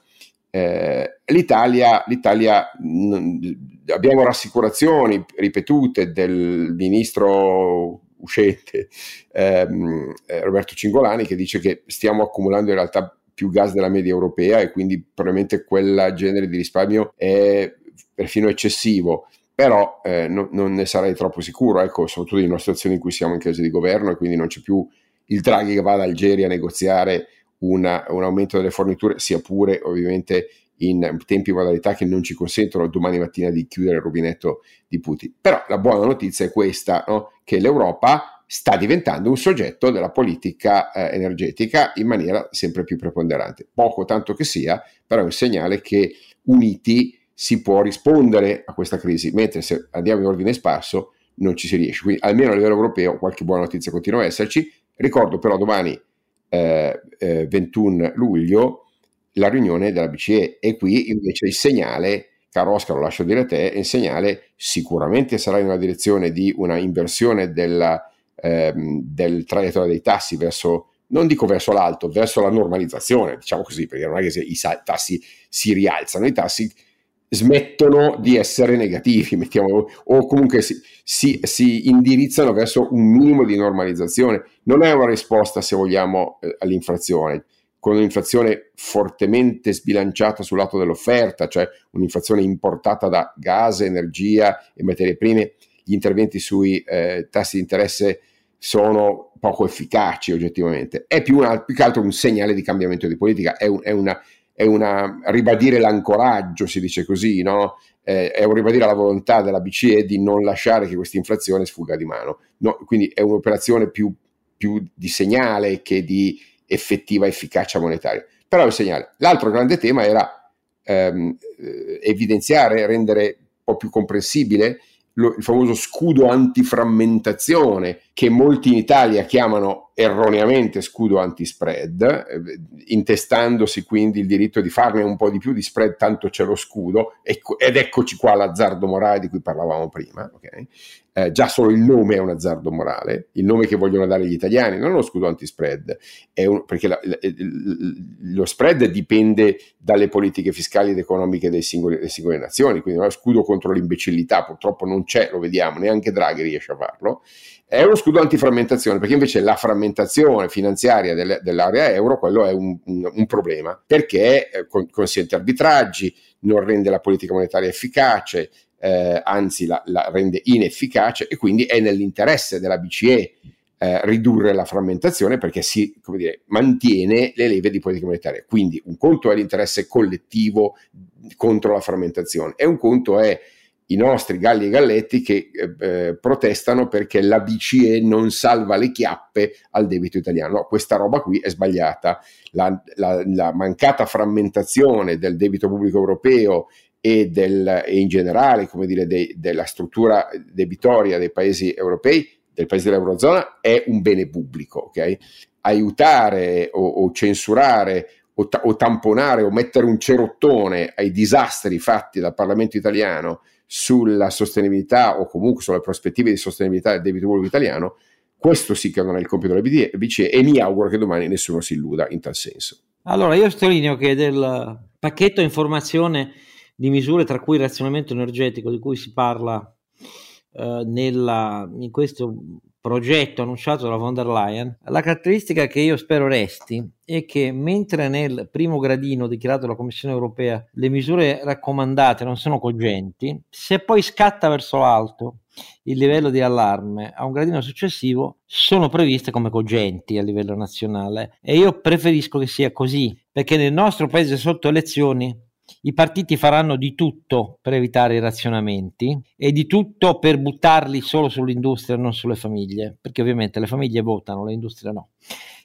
Eh, L'Italia, l'Italia mh, abbiamo rassicurazioni ripetute del ministro uscente ehm, eh, Roberto Cingolani che dice che stiamo accumulando in realtà più gas della media europea e quindi probabilmente quel genere di risparmio è perfino eccessivo. Però eh, no, non ne sarei troppo sicuro, ecco, soprattutto in una situazione in cui siamo in crisi di governo e quindi non c'è più il Draghi che va ad Algeria a negoziare una, un aumento delle forniture, sia pure ovviamente in tempi e modalità che non ci consentono domani mattina di chiudere il rubinetto di Putin. Però la buona notizia è questa, no? che l'Europa sta diventando un soggetto della politica eh, energetica in maniera sempre più preponderante. Poco tanto che sia, però è un segnale che uniti si può rispondere a questa crisi, mentre se andiamo in ordine sparso non ci si riesce. Quindi almeno a livello europeo qualche buona notizia continua a esserci. Ricordo però domani eh, eh, 21 luglio la riunione della BCE e qui invece il segnale, caro Oscar lo lascio dire a te, il segnale sicuramente sarà in una direzione di una inversione della, ehm, del traiettoria dei tassi verso, non dico verso l'alto, verso la normalizzazione, diciamo così, perché non è che i tassi si rialzano, i tassi smettono di essere negativi, mettiamo, o comunque si, si, si, indirizzano verso un minimo di normalizzazione. Non è una risposta, se vogliamo, eh, all'inflazione con un'inflazione fortemente sbilanciata sul lato dell'offerta, cioè un'inflazione importata da gas, energia e materie prime, gli interventi sui eh, tassi di interesse sono poco efficaci oggettivamente. È più, una, più che altro un segnale di cambiamento di politica, è, un, è, una, è una, ribadire l'ancoraggio, si dice così, no? eh, è un ribadire la volontà della BCE di non lasciare che questa inflazione sfugga di mano. No, quindi è un'operazione più, più di segnale che di effettiva efficacia monetaria. Però è un segnale. L'altro grande tema era ehm, eh, evidenziare, rendere un po' più comprensibile lo, il famoso scudo antiframmentazione che molti in Italia chiamano erroneamente scudo anti-spread, eh, intestandosi quindi il diritto di farne un po' di più di spread, tanto c'è lo scudo, ecco, ed eccoci qua l'azzardo morale di cui parlavamo prima. Okay? Eh, già solo il nome è un azzardo morale, il nome che vogliono dare gli italiani, non uno scudo anti-spread, un, perché la, la, lo spread dipende dalle politiche fiscali ed economiche delle singole, delle singole nazioni, quindi uno scudo contro l'imbecillità, purtroppo non c'è, lo vediamo, neanche Draghi riesce a farlo, è uno scudo antiframmentazione, perché invece la frammentazione finanziaria del, dell'area euro, quello è un, un, un problema, perché eh, consente arbitraggi, non rende la politica monetaria efficace, eh, anzi la, la, rende inefficace e quindi è nell'interesse della BCE eh, ridurre la frammentazione perché si dire, mantiene le leve di politica monetaria. Quindi un conto è l'interesse collettivo contro la frammentazione e un conto è i nostri galli e galletti che eh, eh protestano perché la BCE non salva le chiappe al debito italiano. No, questa roba qui è sbagliata. La, la, la mancata frammentazione del debito pubblico europeo e, del, e in generale come dire, de, della struttura debitoria dei paesi europei, del paese dell'Eurozona, è un bene pubblico. Okay? Aiutare o, o censurare o, ta- o, tamponare o mettere un cerottone ai disastri fatti dal Parlamento italiano sulla sostenibilità o comunque sulle prospettive di sostenibilità del debito pubblico italiano, questo sì che non è il compito della BCE e mi auguro che domani nessuno si illuda in tal senso. Allora, io sottolineo che del pacchetto informazione di misure tra cui il razionamento energetico di cui si parla eh, nella, in questo progetto annunciato dalla von der Leyen, la caratteristica che io spero resti è che mentre nel primo gradino dichiarato dalla Commissione europea le misure raccomandate non sono cogenti, se poi scatta verso l'alto il livello di allarme a un gradino successivo sono previste come cogenti a livello nazionale. E io preferisco che sia così perché nel nostro paese sotto elezioni i partiti faranno di tutto per evitare i razionamenti e di tutto per buttarli solo sull'industria e non sulle famiglie, perché ovviamente le famiglie votano, le industrie no.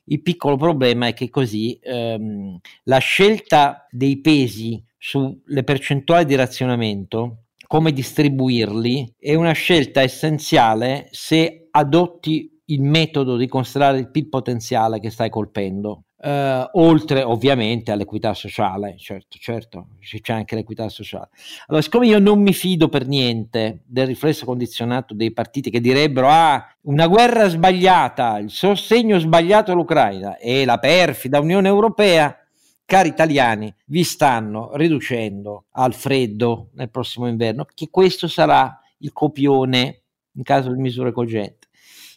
Il piccolo problema è che così ehm, la scelta dei pesi sulle percentuali di razionamento, come distribuirli, è una scelta essenziale se adotti il metodo di considerare il PIL potenziale che stai colpendo. Uh, oltre ovviamente all'equità sociale, certo, certo, c'è anche l'equità sociale. Allora, siccome io non mi fido per niente del riflesso condizionato dei partiti che direbbero ah, una guerra sbagliata, il sostegno sbagliato all'Ucraina e la perfida Unione Europea, cari italiani, vi stanno riducendo al freddo nel prossimo inverno, che questo sarà il copione in caso di misure cogenti.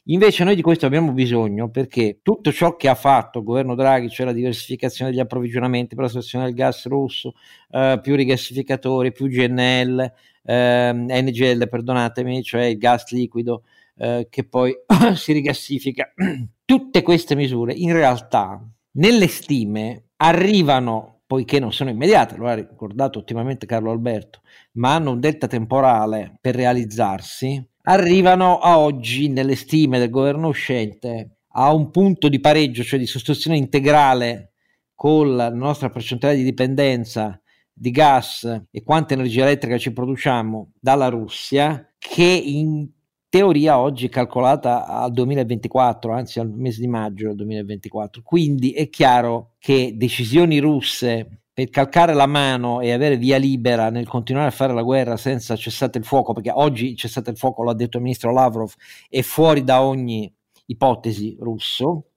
Invece noi di questo abbiamo bisogno perché tutto ciò che ha fatto il governo Draghi, cioè la diversificazione degli approvvigionamenti per la soluzione del gas russo, eh, più rigassificatori, più GNL, eh, NGL, perdonatemi, cioè il gas liquido eh, che poi si rigassifica, tutte queste misure in realtà nelle stime arrivano poiché non sono immediate, lo ha ricordato ottimamente Carlo Alberto, ma hanno un delta temporale per realizzarsi, arrivano a oggi nelle stime del governo uscente a un punto di pareggio, cioè di sostituzione integrale con la nostra percentuale di dipendenza di gas e quanta energia elettrica ci produciamo dalla Russia, che in teoria oggi è calcolata al 2024, anzi al mese di maggio del 2024. Quindi è chiaro che decisioni russe per calcare la mano e avere via libera nel continuare a fare la guerra senza cessate il fuoco, perché oggi cessate il fuoco, l'ha detto il ministro Lavrov, è fuori da ogni ipotesi russo.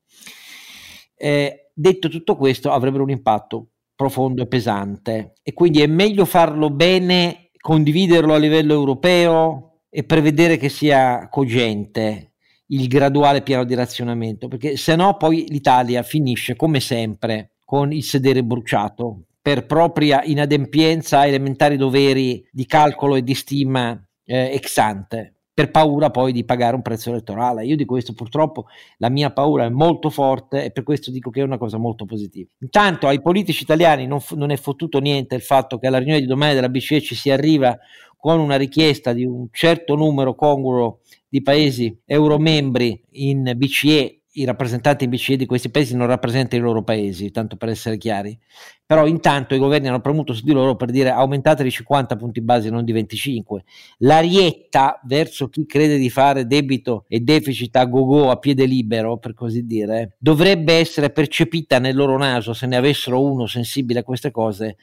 Eh, detto tutto questo, avrebbero un impatto profondo e pesante e quindi è meglio farlo bene, condividerlo a livello europeo e prevedere che sia cogente il graduale piano di razionamento, perché se no poi l'Italia finisce come sempre con il sedere bruciato per propria inadempienza a elementari doveri di calcolo e di stima eh, ex ante per paura poi di pagare un prezzo elettorale. Io di questo purtroppo la mia paura è molto forte e per questo dico che è una cosa molto positiva. Intanto ai politici italiani non, f- non è fottuto niente il fatto che alla riunione di domani della BCE ci si arriva con una richiesta di un certo numero congruo di paesi euromembri in BCE i rappresentanti BCE di questi paesi non rappresentano i loro paesi, tanto per essere chiari, però intanto i governi hanno premuto su di loro per dire aumentate di 50 punti base, non di 25. L'arietta verso chi crede di fare debito e deficit a go-go, a piede libero, per così dire, dovrebbe essere percepita nel loro naso, se ne avessero uno sensibile a queste cose,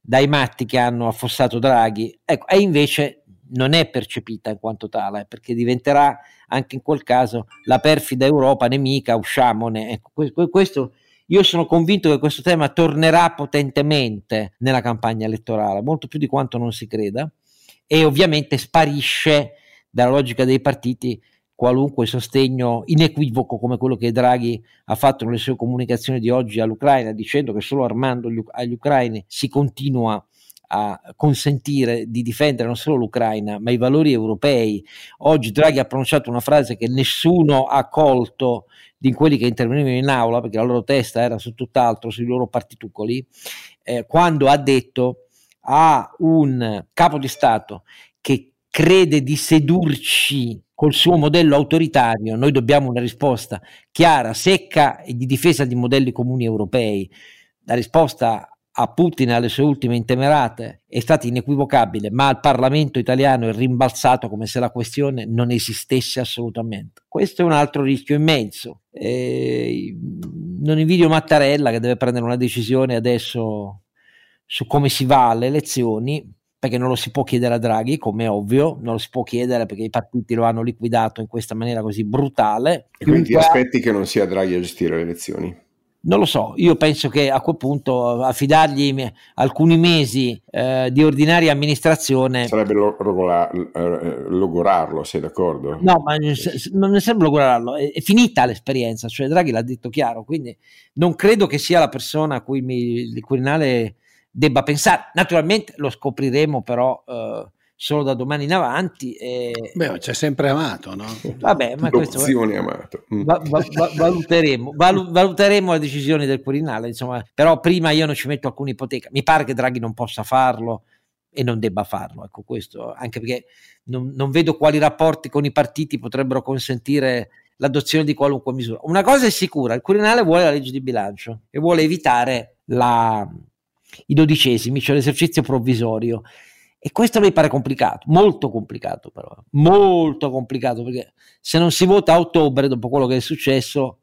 dai matti che hanno affossato Draghi, ecco, e invece non è percepita in quanto tale, perché diventerà anche in quel caso la perfida Europa nemica, usciamone. Ecco, questo, io sono convinto che questo tema tornerà potentemente nella campagna elettorale, molto più di quanto non si creda, e ovviamente sparisce dalla logica dei partiti qualunque sostegno inequivoco come quello che Draghi ha fatto nelle sue comunicazioni di oggi all'Ucraina, dicendo che solo armando gli, agli ucraini si continua a consentire di difendere non solo l'Ucraina, ma i valori europei. Oggi Draghi ha pronunciato una frase che nessuno ha colto di quelli che intervenivano in aula, perché la loro testa era su tutt'altro, sui loro partitucoli, eh, quando ha detto a un capo di Stato che crede di sedurci col suo modello autoritario, noi dobbiamo una risposta chiara, secca e di difesa di modelli comuni europei. La risposta a Putin e alle sue ultime intemerate è stata inequivocabile, ma al Parlamento italiano è rimbalzato come se la questione non esistesse assolutamente. Questo è un altro rischio immenso. E non invidio Mattarella che deve prendere una decisione adesso su come si va alle elezioni, perché non lo si può chiedere a Draghi, come è ovvio, non lo si può chiedere perché i partiti lo hanno liquidato in questa maniera così brutale. E quindi ti aspetti che non sia Draghi a gestire le elezioni? Non lo so, io penso che a quel punto affidargli alcuni mesi eh, di ordinaria amministrazione sarebbe logola, eh, logorarlo, sei d'accordo? No, ma non ne sembra logorarlo, è, è, finita l'esperienza, cioè Draghi l'ha detto chiaro, quindi non credo che sia la persona a cui mi, il Quirinale debba pensare. Naturalmente lo scopriremo però eh, solo da domani in avanti. E... Beh, c'è sempre amato, no? Vabbè, ma questo amato. Mm. Va, va, va, valuteremo, valu, valuteremo le decisioni del Quirinale, insomma, però prima io non ci metto alcuna ipoteca. Mi pare che Draghi non possa farlo e non debba farlo, ecco questo, anche perché non, non vedo quali rapporti con i partiti potrebbero consentire l'adozione di qualunque misura. Una cosa è sicura, il Quirinale vuole la legge di bilancio e vuole evitare la, i dodicesimi, cioè l'esercizio provvisorio e questo mi pare complicato, molto complicato però, molto complicato perché se non si vota a ottobre dopo quello che è successo,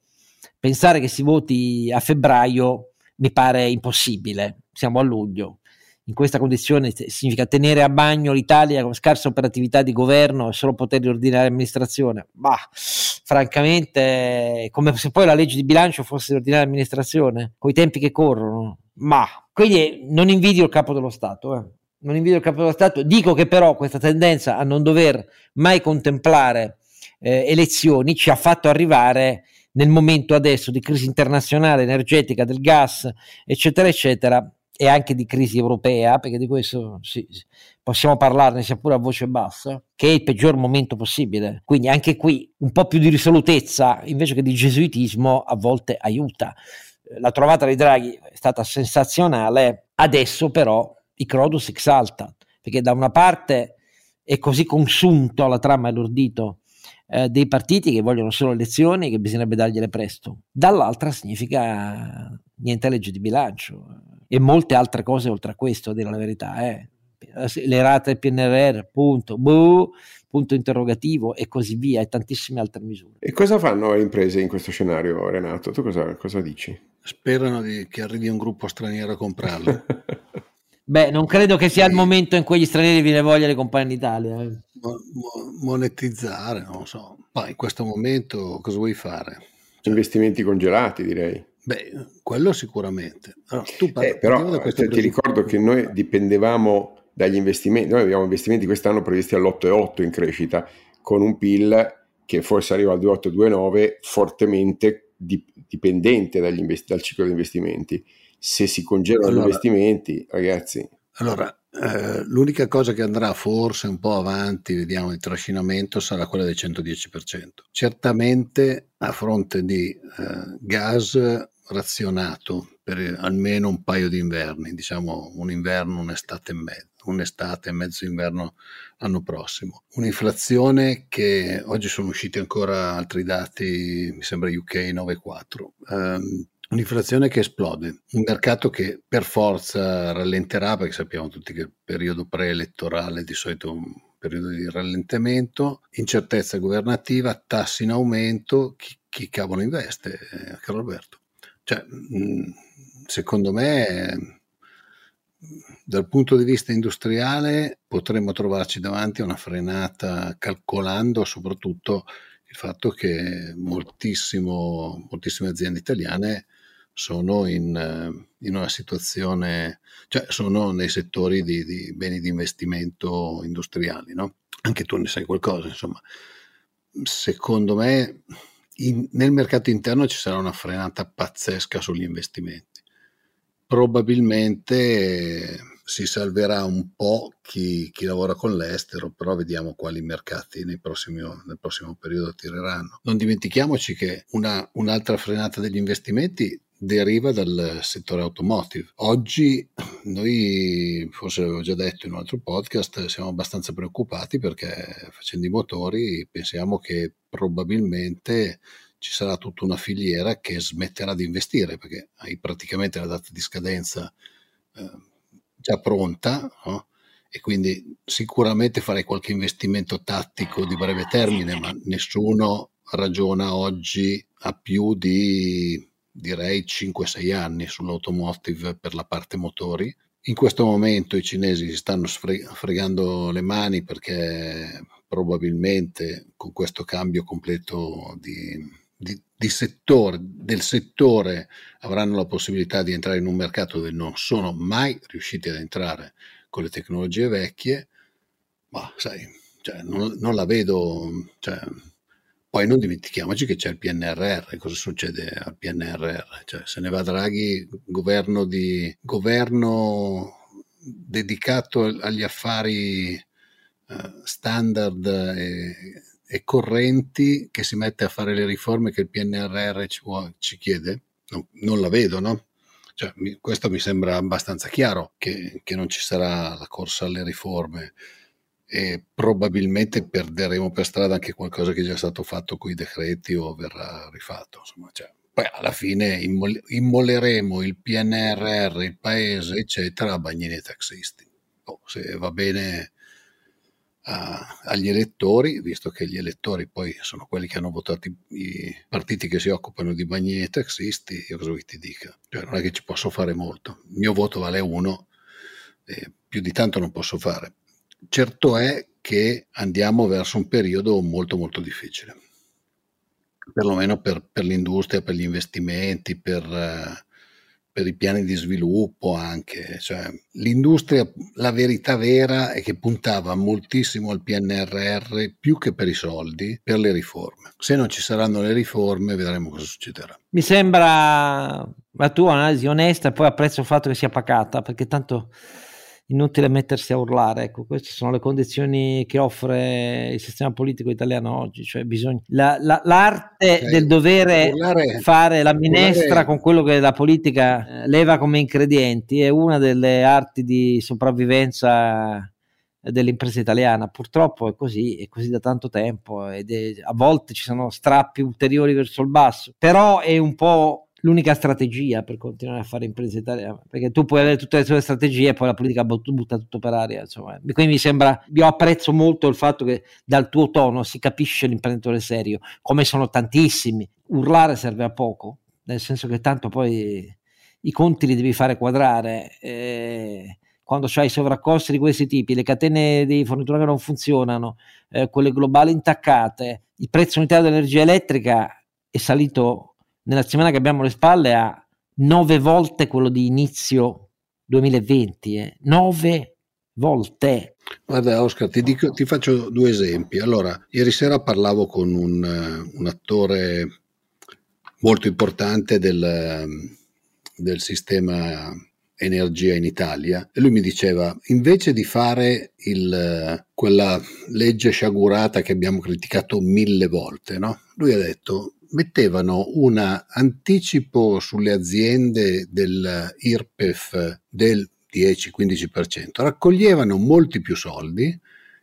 pensare che si voti a febbraio mi pare impossibile, siamo a luglio. In questa condizione significa tenere a bagno l'Italia con scarsa operatività di governo e solo poter riordinare amministrazione. Ma francamente, come se poi la legge di bilancio fosse di ordinare amministrazione, con i tempi che corrono. Ma quindi non invidio il capo dello Stato. Eh non invidio il capo dello Stato, dico che però questa tendenza a non dover mai contemplare eh, elezioni ci ha fatto arrivare nel momento adesso di crisi internazionale, energetica, del gas, eccetera, eccetera, e anche di crisi europea, perché di questo sì, possiamo parlarne sia pure a voce bassa, che è il peggior momento possibile. Quindi anche qui un po' più di risolutezza invece che di gesuitismo a volte aiuta. La trovata di Draghi è stata sensazionale, adesso però i Crodus exalta, perché da una parte è così consunto la trama e l'ordito eh, dei partiti che vogliono solo elezioni che bisognerebbe dargliele presto, dall'altra significa niente legge di bilancio e molte altre cose oltre a questo, a dire la verità. Eh. Le rate PNRR, punto, buh, punto interrogativo e così via, e tantissime altre misure. E cosa fanno le imprese in questo scenario, Renato? Tu cosa, cosa dici? Sperano di, che arrivi un gruppo straniero a comprarle. Beh, non credo che sia il momento in cui gli stranieri vi ne vogliono le compagnie in Italia. Eh. monetizzare, non lo so. Ma in questo momento cosa vuoi fare? Investimenti congelati, direi. Beh, quello sicuramente. Allora, parli, eh, però cioè, ti ricordo che noi dipendevamo dagli investimenti, noi abbiamo investimenti quest'anno previsti all'8,8 in crescita, con un PIL che forse arriva al 2,8-2,9 fortemente dipendente invest- dal ciclo di investimenti se si congelano allora, gli investimenti, ragazzi. Allora, eh, l'unica cosa che andrà forse un po' avanti, vediamo il trascinamento, sarà quella del 110%. Certamente a fronte di eh, gas razionato per almeno un paio di inverni, diciamo un inverno, un'estate e mezzo, un'estate e mezzo inverno l'anno prossimo. Un'inflazione che oggi sono usciti ancora altri dati, mi sembra UK 9,4. Um, Un'inflazione che esplode, un mercato che per forza rallenterà, perché sappiamo tutti che il periodo preelettorale di solito è un periodo di rallentamento, incertezza governativa, tassi in aumento, chi, chi cavolo investe, eh, Carlo Alberto? Cioè, secondo me, dal punto di vista industriale, potremmo trovarci davanti a una frenata calcolando soprattutto il fatto che moltissime aziende italiane sono in, eh, in, una situazione, cioè sono nei settori di, di beni di investimento industriali, no? Anche tu ne sai qualcosa, insomma. Secondo me in, nel mercato interno ci sarà una frenata pazzesca sugli investimenti. Probabilmente si salverà un po' chi, chi, lavora con l'estero, però vediamo quali mercati prossimi, nel prossimo periodo tireranno. Non dimentichiamoci che una, un'altra frenata degli investimenti deriva dal settore automotive. Oggi noi, forse l'avevo già detto in un altro podcast, siamo abbastanza preoccupati perché facendo i motori pensiamo che probabilmente ci sarà tutta una filiera che smetterà di investire perché hai praticamente la data di scadenza eh, già pronta no? e quindi sicuramente farei qualche investimento tattico di breve termine, ma nessuno ragiona oggi a più di direi 5-6 anni sull'automotive per la parte motori. In questo momento i cinesi si stanno fregando le mani perché probabilmente con questo cambio completo di, di, di settore, del settore avranno la possibilità di entrare in un mercato dove non sono mai riusciti ad entrare con le tecnologie vecchie, ma sai, cioè, non, non, la vedo, cioè, poi non dimentichiamoci che c'è il PNRR, cosa succede al PNRR? Cioè, se ne va Draghi, governo, di, governo dedicato agli affari uh, standard e, e, correnti che si mette a fare le riforme che il PNRR ci, ci chiede? No, non la vedo, no? Cioè, mi, questo mi sembra abbastanza chiaro che, che non ci sarà la corsa alle riforme e probabilmente perderemo per strada anche qualcosa che è già stato fatto con i decreti o verrà rifatto. Insomma, cioè, poi alla fine immol- immolleremo il PNRR, il paese, eccetera, a bagnini e taxisti. Oh, se va bene a, agli elettori, visto che gli elettori poi sono quelli che hanno votato i, i partiti che si occupano di bagnini e taxisti, io cosa vuoi ti dica? Cioè, non è che ci posso fare molto. Il mio voto vale uno, e più di tanto non posso fare certo è che andiamo verso un periodo molto molto difficile, perlomeno per, per l'industria, per gli investimenti, per, per, i piani di sviluppo anche. Cioè, l'industria, la verità vera è che puntava moltissimo al PNRR più che per i soldi, per le riforme. Se non ci saranno le riforme vedremo cosa succederà. Mi sembra la tua analisi onesta e poi apprezzo il fatto che sia pacata perché tanto inutile mettersi a urlare. Ecco, queste sono le condizioni che offre il sistema politico italiano oggi. Cioè bisogna, la, la, l'arte okay. del dovere urlare, fare la minestra urlare. con quello che la politica eh, leva come ingredienti è una delle arti di sopravvivenza dell'impresa italiana. Purtroppo è così, è così da tanto tempo ed è, a volte ci sono strappi ulteriori verso il basso, però è un po' l'unica strategia per continuare a fare imprese italiane, perché tu puoi avere tutte le tue strategie e poi la politica butta tutto per aria. Insomma. Quindi mi sembra, io apprezzo molto il fatto che dal tuo tono si capisce l'imprenditore serio, come sono tantissimi. Urlare serve a poco, nel senso che tanto poi i conti li devi fare quadrare. Eh, quando c'hai sovraccosti di questi tipi, le catene di fornitura che non funzionano, eh, quelle globali intaccate, il prezzo unitario dell'energia elettrica è salito nella settimana che abbiamo alle spalle a nove volte quello di inizio 2020, eh. nove volte. Guarda Oscar, ti, dico, ti, faccio due esempi. Allora, ieri sera parlavo con un, un attore molto importante del, del sistema energia in Italia e lui mi diceva invece di fare il, quella legge sciagurata che abbiamo criticato mille volte, no? lui ha detto mettevano un anticipo sulle aziende dell'IRPEF del 10-15%, raccoglievano molti più soldi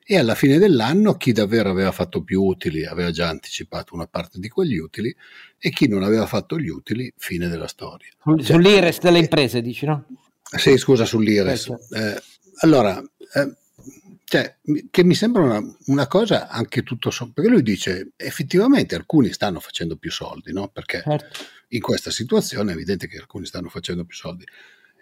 e alla fine dell'anno chi davvero aveva fatto più utili aveva già anticipato una parte di quegli utili e chi non aveva fatto gli utili, fine della storia. Sull'IRES delle imprese, dici no? Sì, scusa, sull'IRES. Eh, allora, eh, cioè, che mi sembra una, una, cosa anche tutto sommato, perché lui dice effettivamente alcuni stanno facendo più soldi, no? Perché certo. in questa situazione è evidente che alcuni stanno facendo più soldi.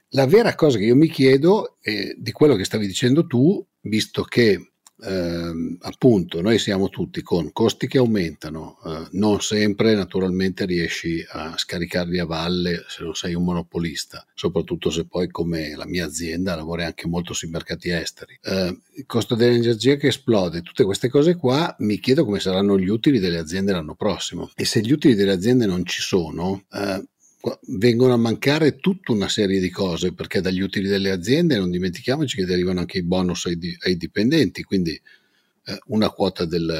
La vera cosa che io mi chiedo è di quello che stavi dicendo tu, visto che eh, appunto noi siamo tutti con costi che aumentano, eh, non sempre naturalmente riesci a scaricarli a valle se non sei un monopolista, soprattutto se poi come la mia azienda lavori anche molto sui mercati esteri. Eh, il costo dell'energia che esplode, tutte queste cose qua, mi chiedo come saranno gli utili delle aziende l'anno prossimo e se gli utili delle aziende non ci sono, eh, vengono a mancare tutta una serie di cose perché dagli utili delle aziende non dimentichiamoci che derivano anche i bonus ai, ai dipendenti quindi eh, una quota del,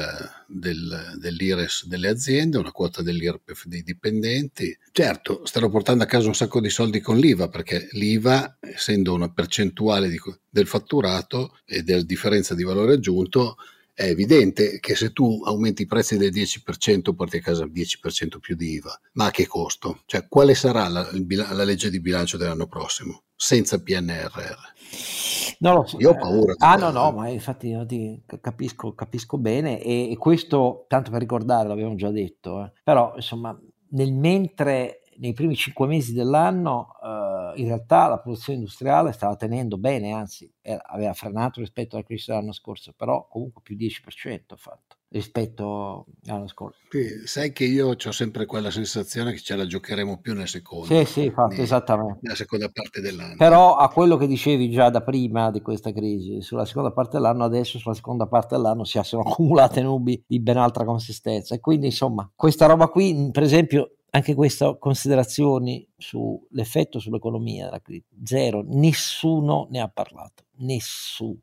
del, dell'IRES delle aziende una quota dell'IRPEF dei dipendenti. Certo stanno portando a casa un sacco di soldi con l'IVA perché l'IVA essendo una percentuale di, del fatturato e della differenza di valore aggiunto è evidente che se tu aumenti i prezzi del 10% porti a casa il 10% più di IVA, ma a che costo? Cioè, quale sarà la, la legge di bilancio dell'anno prossimo senza PNRR? Lo so. Io ho paura. Ah, no, no, ma infatti ti capisco, capisco bene e, e, questo, tanto per ricordare, l'abbiamo già detto, eh, però insomma, nel mentre nei primi cinque mesi dell'anno eh, in realtà la produzione industriale stava tenendo bene, anzi era, aveva frenato rispetto alla crisi dell'anno scorso, però comunque più 10% ha fatto rispetto all'anno scorso. Sì, sai che io ho sempre quella sensazione che ce la giocheremo più nel secondo. Sì, sì, infatti, esattamente. Nella seconda parte dell'anno. Però a quello che dicevi già da prima di questa crisi, sulla seconda parte dell'anno, adesso sulla seconda parte dell'anno si sono accumulate nubi di ben altra consistenza. E quindi, insomma, questa roba qui, per esempio, anche queste considerazioni sull'effetto sull'economia della crisi, zero, nessuno ne ha parlato, nessuno.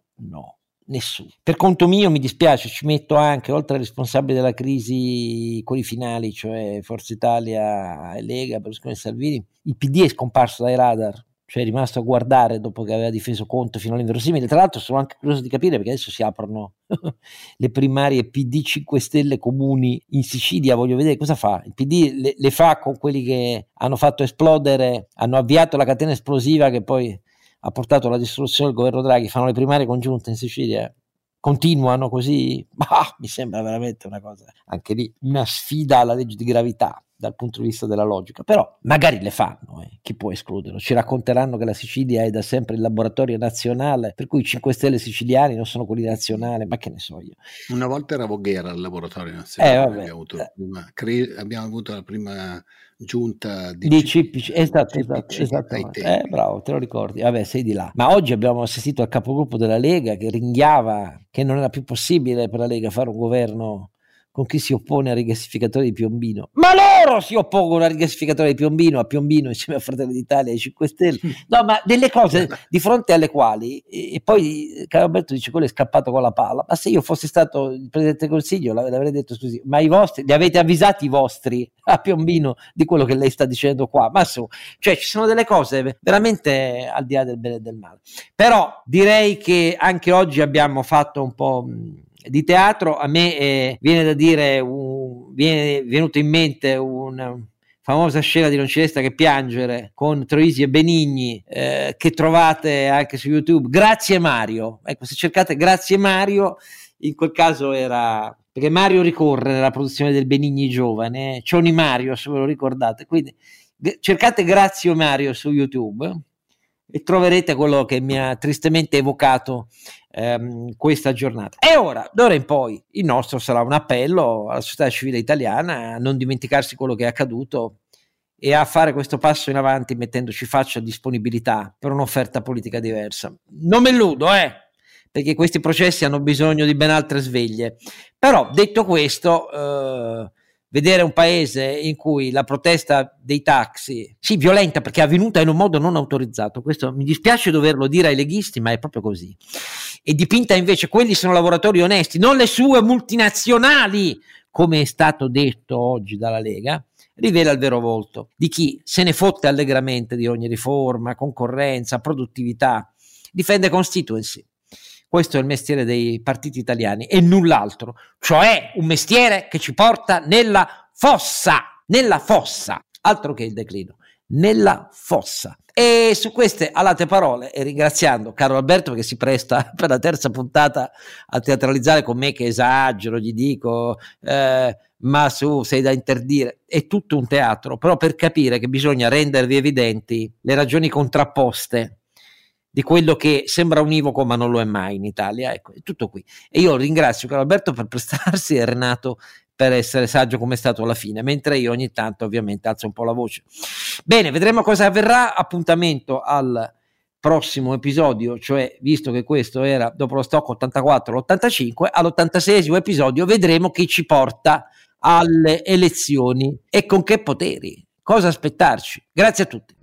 Nessuno. Per conto mio mi dispiace, ci metto anche, oltre ai responsabili della crisi, quelli finali, cioè Forza Italia e Lega, Berlusconi e Salvini, il PD è scomparso dai radar, cioè è rimasto a guardare dopo che aveva difeso Conte fino all'inverosimile. Tra l'altro sono anche curioso di capire perché adesso si aprono le primarie PD 5 Stelle comuni in Sicilia, voglio vedere cosa fa. Il PD le, le, fa con quelli che hanno fatto esplodere, hanno avviato la catena esplosiva che poi ha portato alla distruzione del governo Draghi, fanno le primarie congiunte in Sicilia. Continuano così? Bah, mi sembra veramente una cosa, anche lì, una sfida alla legge di gravità dal punto di vista della logica, però magari le fanno, eh. chi può escluderlo? Ci racconteranno che la Sicilia è da sempre il laboratorio nazionale, per cui i 5 Stelle siciliani non sono quelli nazionali, ma che ne so io. Una volta era Voghera il laboratorio nazionale, eh, abbiamo, avuto prima, cre- abbiamo, avuto la prima giunta di, di CPC, esatto, esatto, esatto. Eh, bravo, te lo ricordi, vabbè sei di là. Ma oggi abbiamo assistito al capogruppo della Lega che ringhiava che non era più possibile per la Lega fare un governo con chi si oppone al rigassificatore di Piombino. Ma loro si oppongono al rigassificatore di Piombino, a Piombino insieme a Fratelli d'Italia e ai 5 Stelle. No, ma delle cose di fronte alle quali, e poi Carlo Alberto dice quello è scappato con la palla, ma se io fossi stato il Presidente del Consiglio l'avrei detto scusi, ma i vostri, li avete avvisati i vostri a Piombino di quello che lei sta dicendo qua? Ma su, cioè ci sono delle cose veramente al di là del bene e del male. Però direi che anche oggi abbiamo fatto un po' di teatro, a me eh, viene da dire, un, viene venuto in mente una famosa scena di Non ci resta che piangere con Troisi e Benigni eh, che trovate anche su YouTube. Grazie Mario. Ecco, se cercate Grazie Mario, in quel caso era perché Mario ricorre nella produzione del Benigni giovane? Cioni Mario, se ve lo ricordate. Quindi cercate Grazie Mario su YouTube e troverete quello che mi ha tristemente evocato ehm, questa giornata. E ora, d'ora in poi, il nostro sarà un appello alla società civile italiana a non dimenticarsi quello che è accaduto e a fare questo passo in avanti mettendoci faccia disponibilità per un'offerta politica diversa. Non me illudo, eh, perché questi processi hanno bisogno di ben altre sveglie. Però, detto questo, eh, vedere un paese in cui la protesta dei taxi, sì, violenta perché è avvenuta in un modo non autorizzato, questo mi dispiace doverlo dire ai leghisti, ma è proprio così, e dipinta invece quelli sono lavoratori onesti, non le sue multinazionali, come è stato detto oggi dalla Lega, rivela il vero volto di chi se ne fotte allegramente di ogni riforma, concorrenza, produttività difende constituency. Questo è il mestiere dei partiti italiani e null'altro, cioè un mestiere che ci porta nella fossa, nella fossa, altro che il declino, nella fossa. E su queste alate parole, e ringraziando caro Alberto che si presta per la terza puntata a teatralizzare con me che esagero, gli dico, eh, ma su, sei da interdire, è tutto un teatro, però per capire che bisogna rendervi evidenti le ragioni contrapposte di quello che sembra univoco ma non lo è mai in Italia, ecco, è tutto qui. E io ringrazio caro Alberto per prestarsi e Renato per essere saggio come è stato alla fine, mentre io ogni tanto ovviamente alzo un po' la voce. Bene, vedremo cosa avverrà, appuntamento al prossimo episodio, cioè visto che questo era dopo lo stock 84-85, all'86 episodio vedremo chi ci porta alle elezioni e con che poteri, cosa aspettarci. Grazie a tutti.